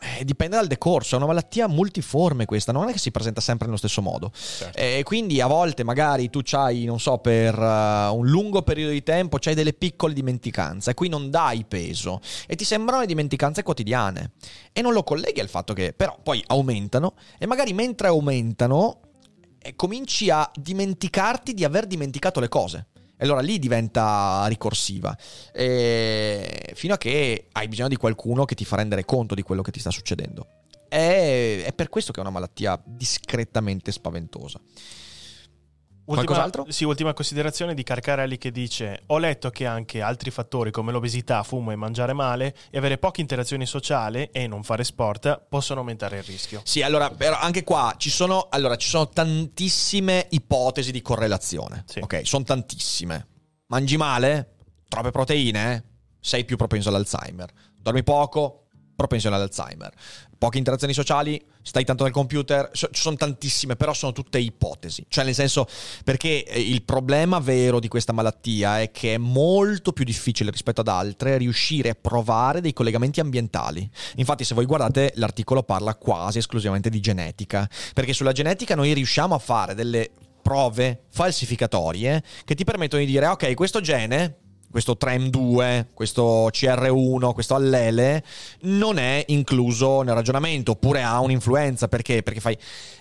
Speaker 1: eh, dipende dal decorso, è una malattia multiforme questa, non è che si presenta sempre nello stesso modo.
Speaker 2: Certo.
Speaker 1: E quindi a volte magari tu c'hai, non so, per eh, un lungo periodo di tempo c'hai delle piccole dimenticanze a cui non dai peso e ti sembrano le dimenticanze quotidiane e non lo colleghi al fatto che però poi aumentano e magari mentre aumentano eh, cominci a dimenticarti di aver dimenticato le cose. E allora lì diventa ricorsiva. E fino a che hai bisogno di qualcuno che ti fa rendere conto di quello che ti sta succedendo. È, è per questo che è una malattia discretamente spaventosa.
Speaker 2: Ultima,
Speaker 1: Qualcos'altro?
Speaker 2: Sì, ultima considerazione di Carcarelli che dice: Ho letto che anche altri fattori come l'obesità, fumo e mangiare male e avere poche interazioni sociali e non fare sport possono aumentare il rischio.
Speaker 1: Sì, allora, però anche qua ci sono, allora, ci sono tantissime ipotesi di correlazione.
Speaker 2: Sì.
Speaker 1: Ok, sono tantissime. Mangi male? Troppe proteine? Sei più propenso all'Alzheimer. Dormi poco? Propensione all'Alzheimer. Poche interazioni sociali? Stai tanto nel computer? Ci sono tantissime, però sono tutte ipotesi. Cioè, nel senso, perché eh, il problema vero di questa malattia è che è molto più difficile rispetto ad altre riuscire a provare dei collegamenti ambientali. Infatti, se voi guardate, l'articolo parla quasi esclusivamente di genetica, perché sulla genetica noi riusciamo a fare delle prove falsificatorie che ti permettono di dire, ok, questo gene questo TREM2, questo CR1, questo allele, non è incluso nel ragionamento, oppure ha un'influenza. Perché? Perché fai.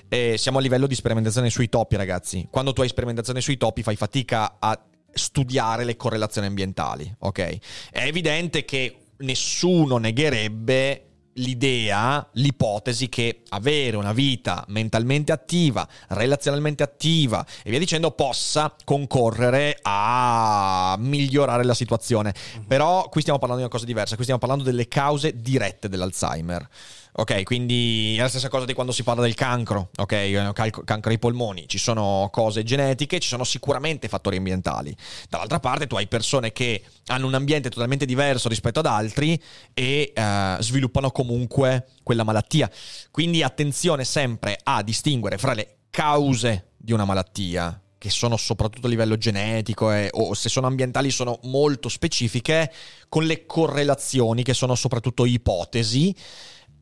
Speaker 1: eh, siamo a livello di sperimentazione sui topi, ragazzi. Quando tu hai sperimentazione sui topi, fai fatica a studiare le correlazioni ambientali, ok? È evidente che nessuno negherebbe l'idea, l'ipotesi che avere una vita mentalmente attiva, relazionalmente attiva e via dicendo possa concorrere a migliorare la situazione. Però qui stiamo parlando di una cosa diversa, qui stiamo parlando delle cause dirette dell'Alzheimer. Ok, quindi è la stessa cosa di quando si parla del cancro, ok? Cal- cancro ai polmoni, ci sono cose genetiche, ci sono sicuramente fattori ambientali. Dall'altra parte tu hai persone che hanno un ambiente totalmente diverso rispetto ad altri e eh, sviluppano comunque quella malattia. Quindi attenzione sempre a distinguere fra le cause di una malattia che sono soprattutto a livello genetico e, o se sono ambientali sono molto specifiche con le correlazioni che sono soprattutto ipotesi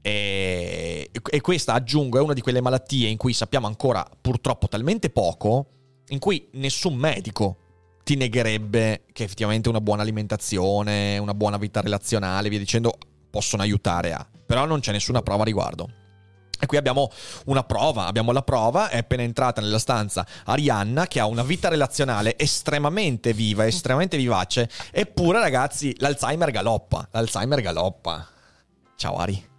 Speaker 1: e, e questa aggiungo è una di quelle malattie in cui sappiamo ancora purtroppo talmente poco in cui nessun medico ti negherebbe che effettivamente una buona alimentazione, una buona vita relazionale, via dicendo, possono aiutare a. Però non c'è nessuna prova a riguardo. E qui abbiamo una prova, abbiamo la prova, è appena entrata nella stanza Arianna che ha una vita relazionale estremamente viva, estremamente vivace, eppure ragazzi l'Alzheimer galoppa, l'Alzheimer galoppa. Ciao Ari,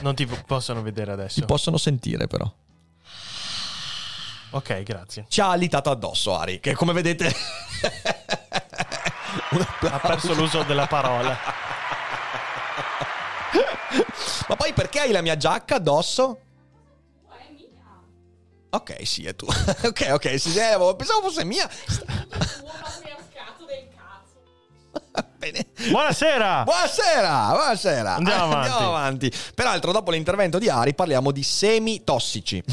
Speaker 2: Non ti possono vedere adesso.
Speaker 1: ti possono sentire però.
Speaker 2: Ok, grazie.
Speaker 1: Ci ha alitato addosso Ari, che come vedete...
Speaker 2: Ha perso l'uso della parola.
Speaker 1: Ma poi perché hai la mia giacca addosso? Ok, sì, è tu. ok, ok, sì, eh, pensavo fosse mia.
Speaker 4: Uomo patriarcato del cazzo.
Speaker 1: Bene.
Speaker 2: Buonasera!
Speaker 1: Buonasera, buonasera.
Speaker 2: Andiamo avanti.
Speaker 1: Andiamo avanti. Peraltro, dopo l'intervento di Ari, parliamo di semi tossici.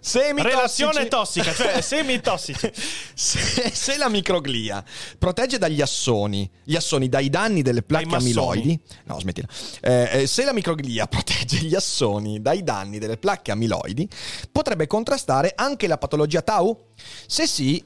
Speaker 1: semi
Speaker 2: Relazione tossica, cioè semi-tossici.
Speaker 1: Se, se la microglia protegge dagli assoni, gli assoni dai danni delle placche amiloidi, no, smettila. Eh, eh, se la microglia protegge gli assoni dai danni delle placche amiloidi, potrebbe contrastare anche la patologia Tau? Se sì,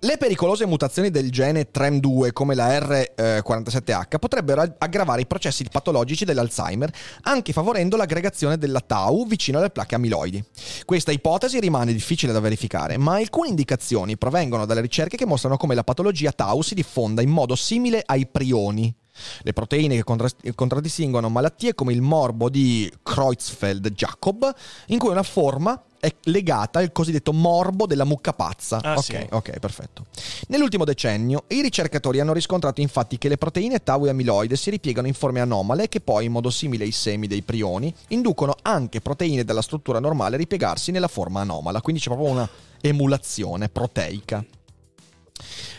Speaker 1: le pericolose mutazioni del gene TREM2 come la R47H potrebbero ag- aggravare i processi patologici dell'Alzheimer, anche favorendo l'aggregazione della Tau vicino alle placche amiloidi. Questa ipotesi rimane difficile da verificare, ma alcune indicazioni provengono dalle ricerche che mostrano come la patologia Tau si diffonda in modo simile ai prioni. Le proteine che contra- contraddistinguono malattie come il morbo di Creutzfeldt-Jakob, in cui una forma è legata al cosiddetto morbo della mucca pazza.
Speaker 2: Ah,
Speaker 1: ok,
Speaker 2: sì.
Speaker 1: ok, perfetto. Nell'ultimo decennio i ricercatori hanno riscontrato infatti che le proteine tau e amiloide si ripiegano in forme anomale che poi, in modo simile ai semi dei prioni, inducono anche proteine della struttura normale a ripiegarsi nella forma anomala. Quindi c'è proprio una emulazione proteica.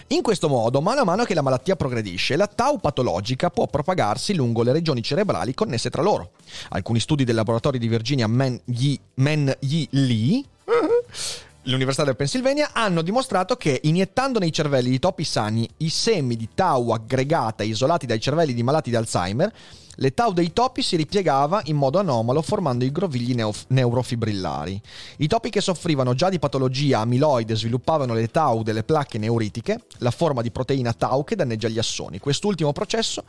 Speaker 1: In questo modo, mano a mano che la malattia progredisce, la tau patologica può propagarsi lungo le regioni cerebrali connesse tra loro. Alcuni studi del laboratorio di Virginia Men Yi, Lee L'Università del Pennsylvania hanno dimostrato che iniettando nei cervelli di topi sani i semi di tau aggregata isolati dai cervelli di malati di Alzheimer, le tau dei topi si ripiegava in modo anomalo formando i grovigli neo- neurofibrillari. I topi che soffrivano già di patologia amiloide sviluppavano le tau delle placche neuritiche, la forma di proteina tau che danneggia gli assoni. Quest'ultimo processo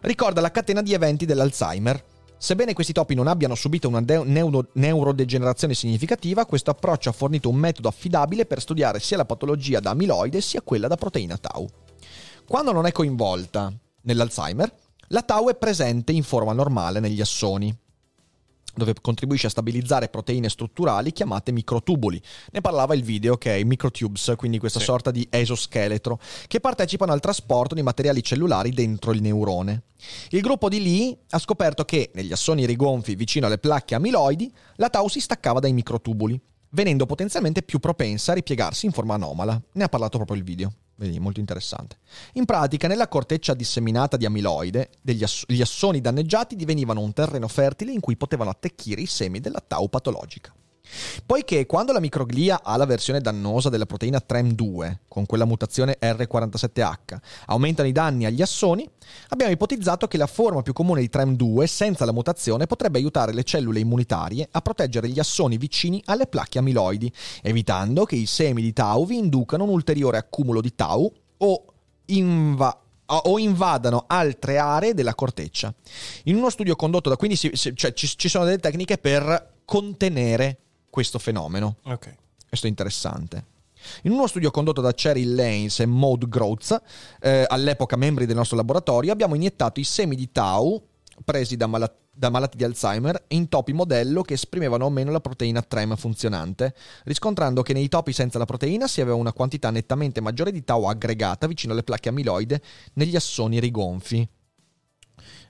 Speaker 1: ricorda la catena di eventi dell'Alzheimer. Sebbene questi topi non abbiano subito una de- neuro- neurodegenerazione significativa, questo approccio ha fornito un metodo affidabile per studiare sia la patologia da amiloide sia quella da proteina tau. Quando non è coinvolta nell'Alzheimer, la tau è presente in forma normale negli assoni, dove contribuisce a stabilizzare proteine strutturali chiamate microtubuli. Ne parlava il video che è i microtubes, quindi questa
Speaker 2: Sì.
Speaker 1: sorta di esoscheletro, che partecipano al trasporto di materiali cellulari dentro il neurone. Il gruppo di Lee ha scoperto che negli assoni rigonfi vicino alle placche amiloidi, la tau si staccava dai microtubuli, venendo potenzialmente più propensa a ripiegarsi in forma anomala. Ne ha parlato proprio il video. Vedi, molto interessante. In pratica, nella corteccia disseminata di amiloide, ass- gli assoni danneggiati divenivano un terreno fertile in cui potevano attecchire i semi della tau patologica. Poiché quando la microglia ha la versione dannosa della proteina TREM2, con quella mutazione R47H, aumentano i danni agli assoni, abbiamo ipotizzato che la forma più comune di TREM2 senza la mutazione potrebbe aiutare le cellule immunitarie a proteggere gli assoni vicini alle placche amiloidi, evitando che i semi di tau vi inducano un ulteriore accumulo di tau o inva- o invadano altre aree della corteccia. In uno studio condotto da quindi si- cioè, ci, ci sono delle tecniche per contenere questo fenomeno.
Speaker 2: Ok.
Speaker 1: Questo è interessante. In uno studio condotto da Cheryl Lanes e Maud Groth, eh, all'epoca membri del nostro laboratorio, abbiamo iniettato i semi di tau presi da, mala- da malati di Alzheimer in topi modello che esprimevano o meno la proteina TREM funzionante, riscontrando che nei topi senza la proteina si aveva una quantità nettamente maggiore di tau aggregata vicino alle placche amiloide negli assoni rigonfi.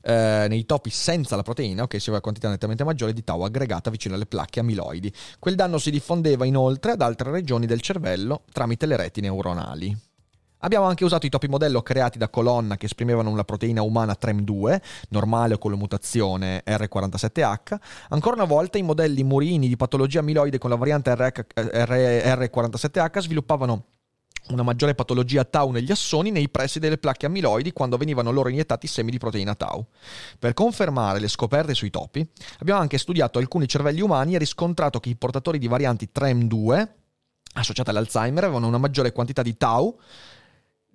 Speaker 1: Eh, nei topi senza la proteina, ok, si aveva quantità nettamente maggiore di tau aggregata vicino alle placche amiloidi. Quel danno si diffondeva inoltre ad altre regioni del cervello tramite le reti neuronali. Abbiamo anche usato i topi modello creati da colonna che esprimevano una proteina umana TREM2, normale o con la mutazione R47H. Ancora una volta i modelli murini di patologia amiloide con la variante RH R- R47H sviluppavano una maggiore patologia tau negli assoni nei pressi delle placche amiloidi quando venivano loro iniettati semi di proteina tau. Per confermare le scoperte sui topi, abbiamo anche studiato alcuni cervelli umani e riscontrato che i portatori di varianti TREM2 associate all'Alzheimer avevano una maggiore quantità di tau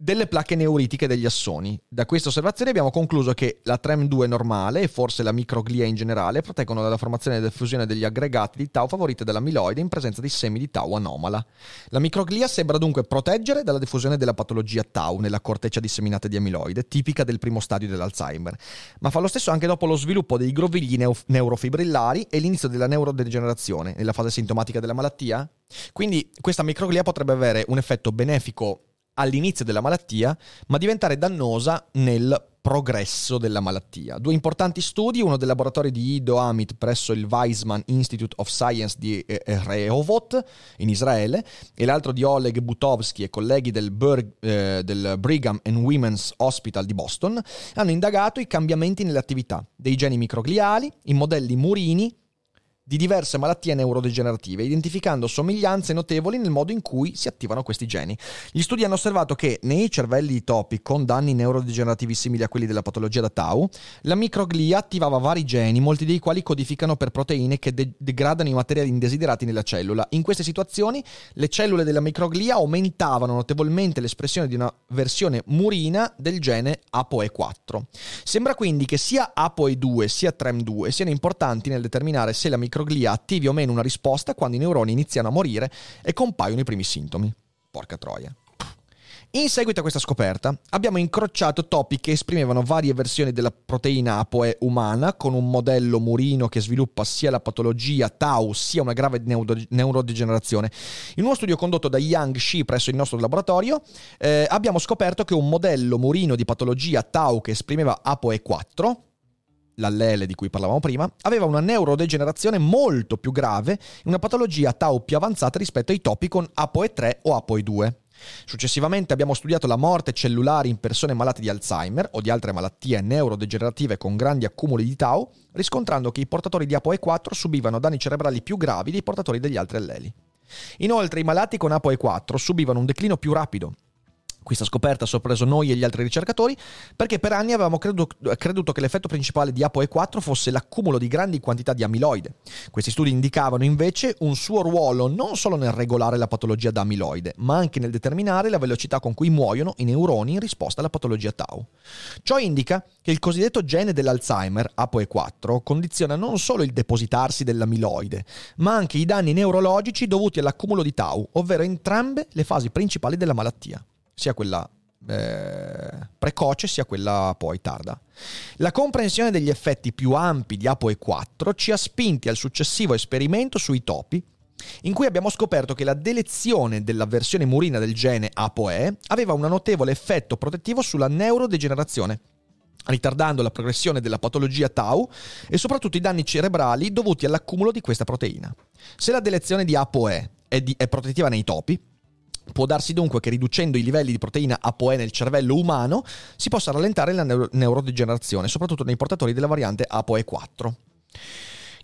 Speaker 1: delle placche neuritiche degli assoni. Da questa osservazione abbiamo concluso che la TREM2 normale e forse la microglia in generale proteggono dalla formazione e diffusione degli aggregati di tau favorite dall'amiloide in presenza di semi di tau anomala. La microglia sembra dunque proteggere dalla diffusione della patologia tau nella corteccia disseminata di amiloide, tipica del primo stadio dell'Alzheimer, ma fa lo stesso anche dopo lo sviluppo dei grovigli neu- neurofibrillari e l'inizio della neurodegenerazione nella fase sintomatica della malattia. Quindi questa microglia potrebbe avere un effetto benefico all'inizio della malattia, ma diventare dannosa nel progresso della malattia. Due importanti studi, uno del laboratorio di Ido Amit presso il Weizmann Institute of Science di eh, Rehovot in Israele e l'altro di Oleg Butovsky e colleghi del, Berg- eh, del Brigham and Women's Hospital di Boston, hanno indagato i cambiamenti nelle attività dei geni microgliali in modelli murini di diverse malattie neurodegenerative, identificando somiglianze notevoli nel modo in cui si attivano questi geni. Gli studi hanno osservato che nei cervelli di topi con danni neurodegenerativi simili a quelli della patologia da Tau, la microglia attivava vari geni, molti dei quali codificano per proteine che de- degradano i materiali indesiderati nella cellula. In queste situazioni, le cellule della microglia aumentavano notevolmente l'espressione di una versione murina del gene ApoE4. Sembra quindi che sia ApoE2 sia TREM2 siano importanti nel determinare se la microglia attivi o meno una risposta quando i neuroni iniziano a morire e compaiono i primi sintomi. Porca troia. In seguito a questa scoperta abbiamo incrociato topi che esprimevano varie versioni della proteina ApoE umana con un modello murino che sviluppa sia la patologia Tau sia una grave neuro- neurodegenerazione. In uno studio condotto da Yang Shi presso il nostro laboratorio eh, abbiamo scoperto che un modello murino di patologia Tau che esprimeva ApoE4 l'allele di cui parlavamo prima, aveva una neurodegenerazione molto più grave e una patologia tau più avanzata rispetto ai topi con ApoE3 o ApoE2. Successivamente abbiamo studiato la morte cellulare in persone malate di Alzheimer o di altre malattie neurodegenerative con grandi accumuli di tau, riscontrando che i portatori di ApoE4 subivano danni cerebrali più gravi dei portatori degli altri alleli. Inoltre i malati con ApoE4 subivano un declino più rapido questa scoperta ha sorpreso noi e gli altri ricercatori perché per anni avevamo creduto, creduto che l'effetto principale di ApoE4 fosse l'accumulo di grandi quantità di amiloide. Questi studi indicavano invece un suo ruolo non solo nel regolare la patologia da amiloide, ma anche nel determinare la velocità con cui muoiono i neuroni in risposta alla patologia tau. Ciò indica che il cosiddetto gene dell'Alzheimer, ApoE4, condiziona non solo il depositarsi dell'amiloide, ma anche i danni neurologici dovuti all'accumulo di tau, ovvero entrambe le fasi principali della malattia sia quella eh, precoce sia quella poi tarda. La comprensione degli effetti più ampi di ApoE4 ci ha spinti al successivo esperimento sui topi, in cui abbiamo scoperto che la delezione della versione murina del gene ApoE aveva un notevole effetto protettivo sulla neurodegenerazione, ritardando la progressione della patologia tau e soprattutto i danni cerebrali dovuti all'accumulo di questa proteina. Se la delezione di ApoE è, di, è protettiva nei topi, Può darsi dunque che riducendo i livelli di proteina ApoE nel cervello umano si possa rallentare la neuro- neurodegenerazione, soprattutto nei portatori della variante ApoE4.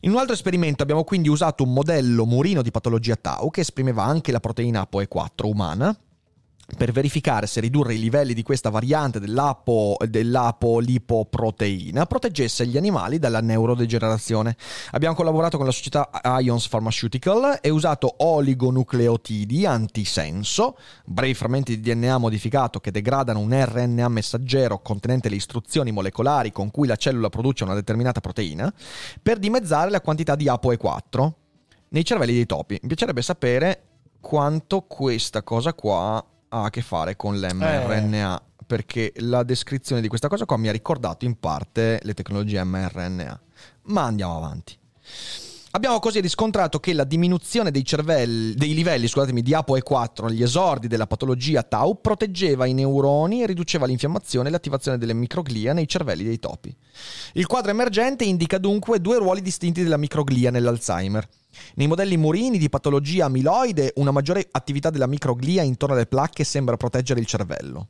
Speaker 1: In un altro esperimento abbiamo quindi usato un modello murino di patologia tau che esprimeva anche la proteina ApoE4 umana per verificare se ridurre i livelli di questa variante dell'apo, dell'apolipoproteina proteggesse gli animali dalla neurodegenerazione. Abbiamo collaborato con la società Ions Pharmaceutical e usato oligonucleotidi antisenso, brevi frammenti di DNA modificato che degradano un RNA messaggero contenente le istruzioni molecolari con cui la cellula produce una determinata proteina, per dimezzare la quantità di ApoE4 nei cervelli dei topi. Mi piacerebbe sapere quanto questa cosa qua ha a che fare con l'mRNA. Perché la descrizione di questa cosa qua mi ha ricordato in parte le tecnologie mRNA. Ma andiamo avanti. Abbiamo così riscontrato che la diminuzione dei, cervelli, dei livelli scusatemi, di ApoE4 agli esordi della patologia Tau proteggeva i neuroni e riduceva l'infiammazione e l'attivazione delle microglia nei cervelli dei topi. Il quadro emergente indica dunque due ruoli distinti della microglia nell'Alzheimer. Nei modelli murini di patologia amiloide, una maggiore attività della microglia intorno alle placche sembra proteggere il cervello.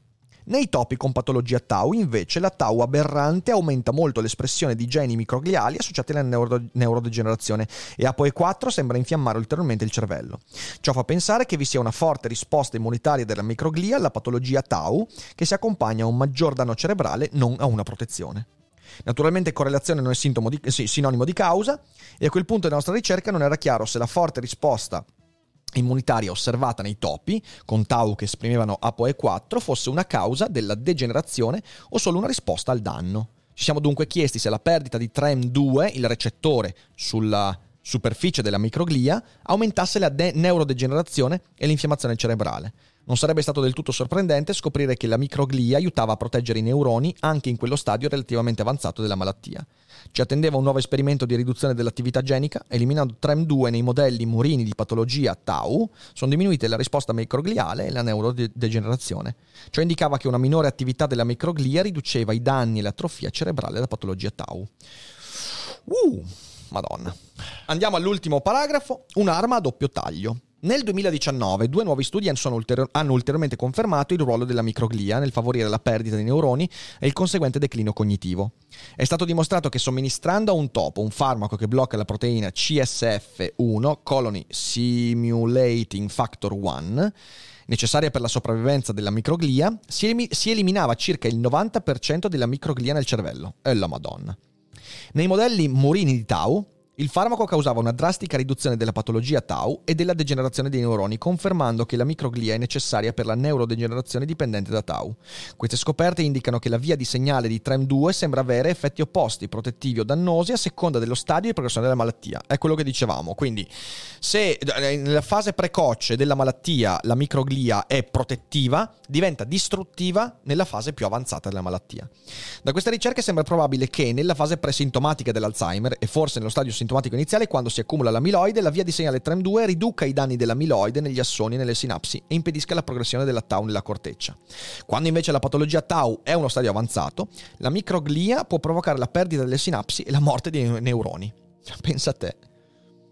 Speaker 1: Nei topi con patologia tau, invece, la tau aberrante aumenta molto l'espressione di geni microgliali associati alla neuro- neurodegenerazione e ApoE4 sembra infiammare ulteriormente il cervello. Ciò fa pensare che vi sia una forte risposta immunitaria della microglia alla patologia tau che si accompagna a un maggior danno cerebrale, non a una protezione. Naturalmente correlazione non è di, sinonimo di causa e a quel punto della nostra ricerca non era chiaro se la forte risposta immunitaria osservata nei topi, con tau che esprimevano ApoE4, fosse una causa della degenerazione o solo una risposta al danno. Ci siamo dunque chiesti se la perdita di TREM2, il recettore sulla superficie della microglia, aumentasse la de- neurodegenerazione e l'infiammazione cerebrale. Non sarebbe stato del tutto sorprendente scoprire che la microglia aiutava a proteggere i neuroni anche in quello stadio relativamente avanzato della malattia. Ci attendeva un nuovo esperimento di riduzione dell'attività genica, eliminando TREM2 nei modelli murini di patologia Tau, sono diminuite la risposta microgliale e la neurodegenerazione. Ciò indicava che una minore attività della microglia riduceva i danni e l'atrofia cerebrale della patologia Tau. Uh, madonna. Andiamo all'ultimo paragrafo, un'arma a doppio taglio. Nel 2019 due nuovi studi hanno ulteriormente confermato il ruolo della microglia nel favorire la perdita di neuroni e il conseguente declino cognitivo. È stato dimostrato che somministrando a un topo un farmaco che blocca la proteina CSF1, Colony Simulating Factor 1, necessaria per la sopravvivenza della microglia, si, elim- si eliminava circa il 90% della microglia nel cervello. E la madonna. Nei modelli murini di Tau, Il farmaco causava una drastica riduzione della patologia tau e della degenerazione dei neuroni, confermando che la microglia è necessaria per la neurodegenerazione dipendente da tau. Queste scoperte indicano che la via di segnale di TREM2 sembra avere effetti opposti, protettivi o dannosi a seconda dello stadio di progressione della malattia. È quello che dicevamo. Quindi, se eh, nella fase precoce della malattia la microglia è protettiva, diventa distruttiva nella fase più avanzata della malattia. Da queste ricerche sembra probabile che nella fase presintomatica dell'Alzheimer e forse nello stadio sintomatico iniziale, quando si accumula l'amiloide, la via di segnale TREM2 riduca i danni dell'amiloide negli assoni e nelle sinapsi e impedisca la progressione della tau nella corteccia. Quando invece la patologia tau è uno stadio avanzato, la microglia può provocare la perdita delle sinapsi e la morte dei neuroni. Pensa a te.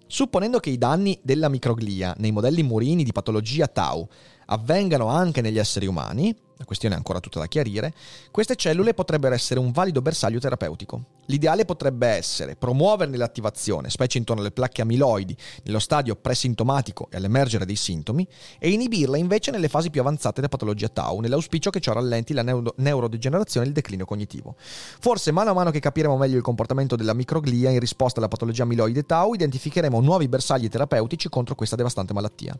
Speaker 1: Supponendo che i danni della microglia nei modelli murini di patologia tau avvengano anche negli esseri umani, la questione è ancora tutta da chiarire, queste cellule potrebbero essere un valido bersaglio terapeutico. L'ideale potrebbe essere promuoverne l'attivazione, specie intorno alle placche amiloidi, nello stadio presintomatico e all'emergere dei sintomi, e inibirla invece nelle fasi più avanzate della patologia tau, nell'auspicio che ciò rallenti la neuro- neurodegenerazione e il declino cognitivo. Forse mano a mano che capiremo meglio il comportamento della microglia in risposta alla patologia amiloide tau, identificheremo nuovi bersagli terapeutici contro questa devastante malattia.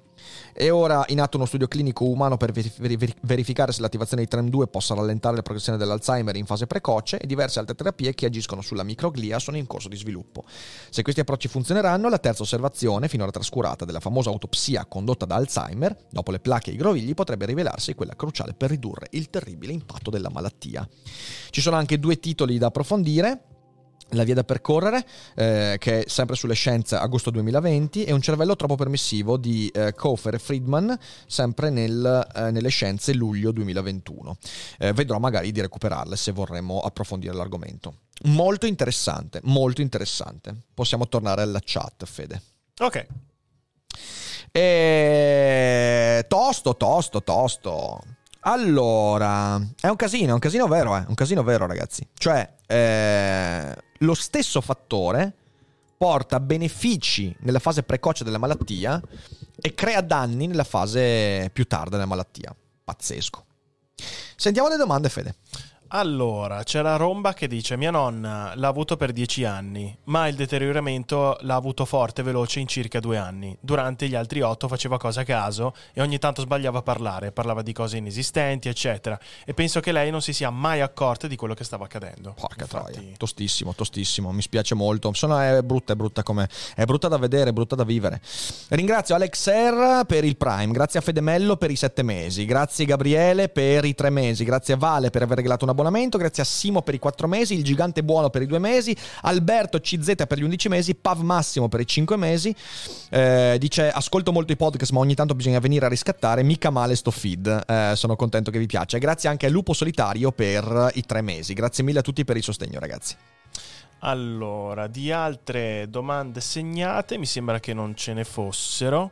Speaker 1: È ora in atto uno studio clinico umano per verif- verif- verificare se l'attivazione di TREM2 possa rallentare la progressione dell'Alzheimer in fase precoce e diverse altre terapie che agiscono sulla microglia sono in corso di sviluppo. Se questi approcci funzioneranno, la terza osservazione, finora trascurata, della famosa autopsia condotta da Alzheimer, dopo le placche e i grovigli, potrebbe rivelarsi quella cruciale per ridurre il terribile impatto della malattia. Ci sono anche due titoli da approfondire. La via da percorrere, eh, che è sempre sulle scienze agosto 2020, e un cervello troppo permissivo di eh, Kofer e Friedman, sempre nel, eh, nelle scienze luglio 2021. Eh, vedrò magari di recuperarle se vorremmo approfondire l'argomento. Molto interessante, molto interessante. Possiamo tornare alla chat, Fede.
Speaker 2: Ok.
Speaker 1: E... Tosto, tosto, tosto. Allora, è un casino, è un casino vero, eh? un casino vero ragazzi. Cioè, eh, lo stesso fattore porta benefici nella fase precoce della malattia e crea danni nella fase più tarda della malattia. Pazzesco. Sentiamo le domande, Fede.
Speaker 2: Allora, c'è la romba che dice: Mia nonna l'ha avuto per dieci anni, ma il deterioramento l'ha avuto forte e veloce in circa due anni. Durante gli altri otto faceva cose a caso e ogni tanto sbagliava a parlare, parlava di cose inesistenti, eccetera. E penso che lei non si sia mai accorta di quello che stava accadendo.
Speaker 1: Porca
Speaker 2: Infatti-
Speaker 1: troia, tostissimo, tostissimo, mi spiace molto. Sono, è brutta, è brutta come. È brutta da vedere, è brutta da vivere. Ringrazio Alex R per il Prime, grazie a Fedemello per i sette mesi, grazie Gabriele per i tre mesi, grazie a Vale per aver regalato un abbonamento, grazie a Simo per i quattro mesi, il Gigante Buono per i due mesi, Alberto CZ per gli undici mesi, Pav Massimo per i cinque mesi. Eh, dice: Ascolto molto i podcast, ma ogni tanto bisogna venire a riscattare. Mica male sto feed. Eh, sono contento che vi piaccia. Grazie anche a Lupo Solitario per i tre mesi. Grazie mille a tutti per il sostegno, ragazzi.
Speaker 2: Allora, di altre domande segnate, mi sembra che non ce ne fossero.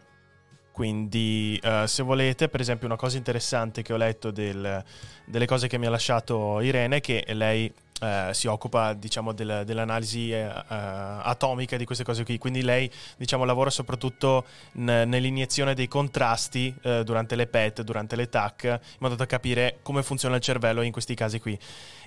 Speaker 2: Quindi, eh, se volete, per esempio, una cosa interessante che ho letto del- delle cose che mi ha lasciato Irene è che lei eh, si occupa, diciamo, del- dell'analisi eh, eh, atomica di queste cose qui. Quindi lei, diciamo, lavora soprattutto n- nell'iniezione dei contrasti eh, durante le PET, durante le TAC, in modo da capire come funziona il cervello in questi casi qui.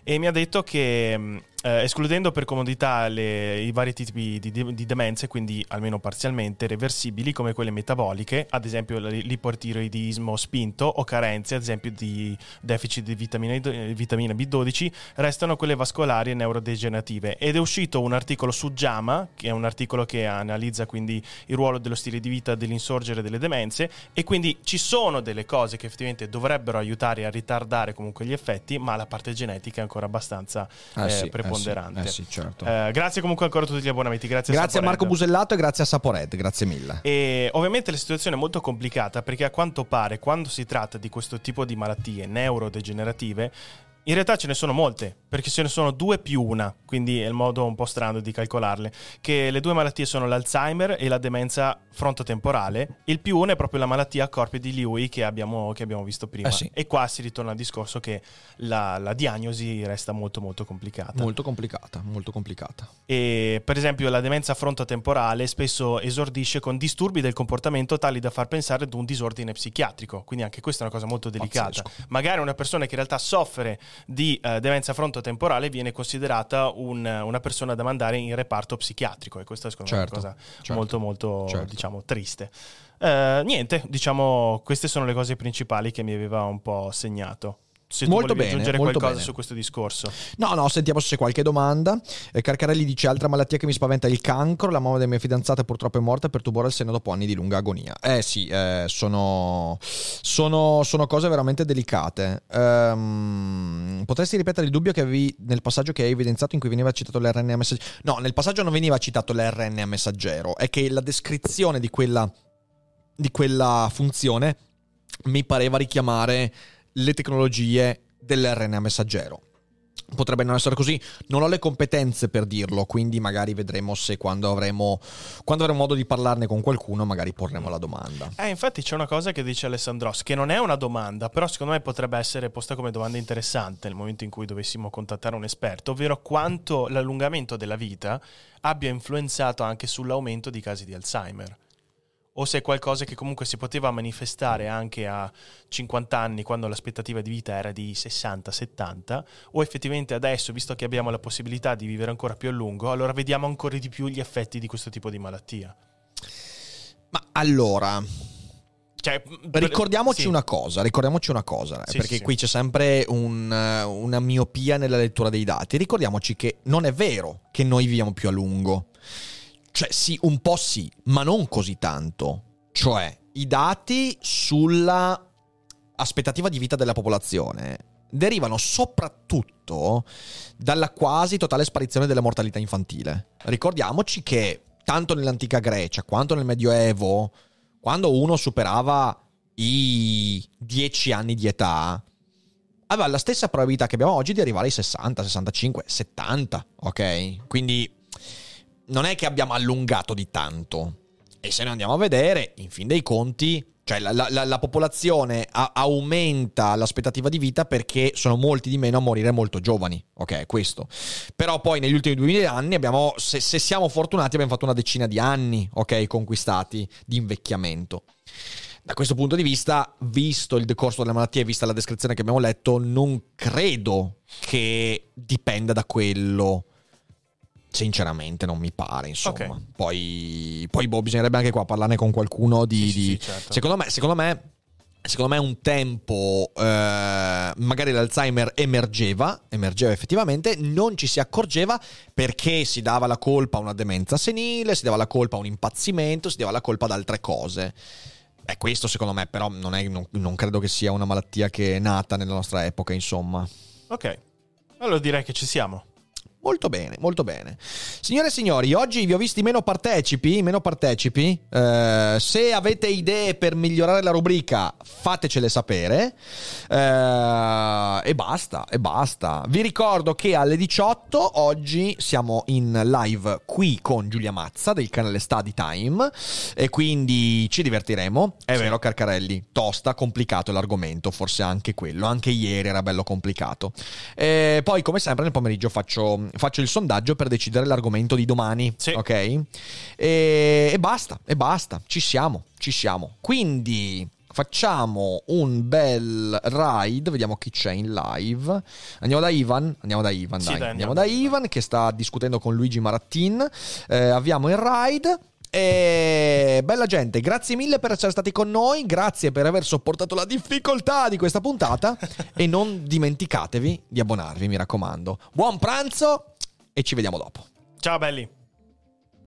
Speaker 2: E mi ha detto che, eh, escludendo per comodità le- i vari tipi di, di- di demenze, quindi almeno parzialmente reversibili, come quelle metaboliche, ad esempio l'ipotiroidismo spinto o carenze, ad esempio di deficit di vitamina, vitamina B12, restano quelle vascolari e neurodegenerative. Ed è uscito un articolo su JAMA, che è un articolo che analizza quindi il ruolo dello stile di vita dell'insorgere delle demenze, e quindi ci sono delle cose che effettivamente dovrebbero aiutare a ritardare comunque gli effetti, ma la parte genetica è ancora abbastanza eh, preponderante.
Speaker 1: Eh sì, certo.
Speaker 2: Eh, grazie comunque ancora a tutti gli abbonamenti. Grazie,
Speaker 1: Grazie a
Speaker 2: Sapored.
Speaker 1: Marco Busellato e grazie a Sapored, grazie mille.
Speaker 2: E ovviamente la situazione è molto complicata perché a quanto pare quando si tratta di questo tipo di malattie neurodegenerative in realtà ce ne sono molte, perché ce ne sono due più una, quindi è il modo un po' strano di calcolarle, che le due malattie sono l'Alzheimer e la demenza frontotemporale, il più uno è proprio la malattia a corpi di Lewy che abbiamo, che abbiamo visto prima.
Speaker 1: Eh sì.
Speaker 2: E qua si ritorna al discorso che la, la diagnosi resta molto molto complicata.
Speaker 1: Molto complicata, molto complicata.
Speaker 2: E per esempio la demenza frontotemporale spesso esordisce con disturbi del comportamento tali da far pensare ad un disordine psichiatrico, quindi anche questa è una cosa molto delicata.
Speaker 1: Pazzesco.
Speaker 2: Magari una persona che in realtà soffre di eh, demenza frontotemporale viene considerata un- una persona da mandare in reparto psichiatrico e questa secondo me è
Speaker 1: Certo,
Speaker 2: una cosa
Speaker 1: certo,
Speaker 2: molto molto
Speaker 1: certo.
Speaker 2: diciamo triste. Eh, niente, diciamo queste sono le cose principali che mi aveva un po' segnato. Se
Speaker 1: Molto bene,
Speaker 2: aggiungere
Speaker 1: molto
Speaker 2: qualcosa
Speaker 1: bene.
Speaker 2: su questo discorso.
Speaker 1: No, no, sentiamo se c'è qualche domanda. Eh, Carcarelli dice: Altra malattia che mi spaventa è il cancro. La mamma delle mie fidanzate purtroppo è morta per tumore al seno dopo anni di lunga agonia. Eh sì, eh, sono, sono, sono cose veramente delicate. Ehm, potresti ripetere il dubbio che avevi nel passaggio che hai evidenziato in cui veniva citato l'RNA messaggero? No, nel passaggio non veniva citato l'RNA messaggero. È che la descrizione di quella, di quella funzione mi pareva richiamare le tecnologie dell'RNA messaggero. Potrebbe non essere così, non ho le competenze per dirlo, quindi magari vedremo se quando avremo, quando avremo modo di parlarne con qualcuno magari porremo la domanda.
Speaker 2: Eh, infatti c'è una cosa che dice Alessandros, che non è una domanda, però secondo me potrebbe essere posta come domanda interessante nel momento in cui dovessimo contattare un esperto, ovvero quanto l'allungamento della vita abbia influenzato anche sull'aumento di casi di Alzheimer. O se è qualcosa che comunque si poteva manifestare anche a 50 anni, quando l'aspettativa di vita era di 60-70, o effettivamente adesso, visto che abbiamo la possibilità di vivere ancora più a lungo, allora vediamo ancora di più gli effetti di questo tipo di malattia.
Speaker 1: Ma allora,
Speaker 2: Cioè,
Speaker 1: ricordiamoci
Speaker 2: sì.
Speaker 1: una cosa, ricordiamoci una cosa, eh,
Speaker 2: Sì,
Speaker 1: perché
Speaker 2: sì,
Speaker 1: qui c'è sempre un, eh, una miopia nella lettura dei dati. Ricordiamoci che non è vero che noi viviamo più a lungo. Cioè sì, un po' sì, ma non così tanto. Cioè, i dati sulla aspettativa di vita della popolazione derivano soprattutto dalla quasi totale sparizione della mortalità infantile. Ricordiamoci che tanto nell'antica Grecia quanto nel Medioevo, quando uno superava i 10 anni di età, aveva la stessa probabilità che abbiamo oggi di arrivare ai 60, 65, 70, ok? Quindi non è che abbiamo allungato di tanto. E se noi andiamo a vedere, in fin dei conti, cioè la, la- la popolazione a- aumenta l'aspettativa di vita perché sono molti di meno a morire molto giovani. Ok, questo. Però poi negli ultimi 2000 anni abbiamo, se, se siamo fortunati, abbiamo fatto una decina di anni, ok, conquistati di invecchiamento. Da questo punto di vista, visto il decorso della malattia e vista la descrizione che abbiamo letto, non credo che dipenda da quello. Sinceramente, non mi pare. Insomma,
Speaker 2: Ok.
Speaker 1: poi, poi boh, bisognerebbe anche qua parlarne con qualcuno di.
Speaker 2: Sì,
Speaker 1: di-
Speaker 2: sì, certo.
Speaker 1: Secondo me, secondo me. Secondo me un tempo eh, magari l'Alzheimer emergeva, emergeva effettivamente, non ci si accorgeva perché si dava la colpa a una demenza senile, si dava la colpa a un impazzimento, si dava la colpa ad altre cose. È questo secondo me, però non, è- non- non credo che sia una malattia che è nata nella nostra epoca, insomma.
Speaker 2: Ok, allora direi che ci siamo.
Speaker 1: Molto bene, molto bene. Signore e signori, oggi vi ho visti meno partecipi, meno partecipi. Eh, se avete idee per migliorare la rubrica, fatecele sapere. Eh, e basta, e basta. Vi ricordo che alle 18 oggi siamo in live qui con Giulia Mazza del canale Study Time e quindi ci divertiremo. È
Speaker 2: Sì.
Speaker 1: vero, Carcarelli, tosta, complicato l'argomento, forse anche quello. Anche ieri era bello complicato. E poi, come sempre, nel pomeriggio faccio, faccio il sondaggio per decidere l'argomento di domani.
Speaker 2: Sì.
Speaker 1: Ok? E, e basta, e basta. Ci siamo, ci siamo. Quindi. Facciamo un bel ride, vediamo chi c'è in live. Andiamo da Ivan, andiamo da Ivan,
Speaker 2: Sì,
Speaker 1: dai.
Speaker 2: dai,
Speaker 1: andiamo
Speaker 2: andiamo
Speaker 1: da. Ivan che sta discutendo con Luigi Marattin. Eh, avviamo il ride. E bella gente, grazie mille per essere stati con noi, grazie per aver sopportato la difficoltà di questa puntata e non dimenticatevi di abbonarvi, mi raccomando. Buon pranzo e ci vediamo dopo.
Speaker 2: Ciao belli.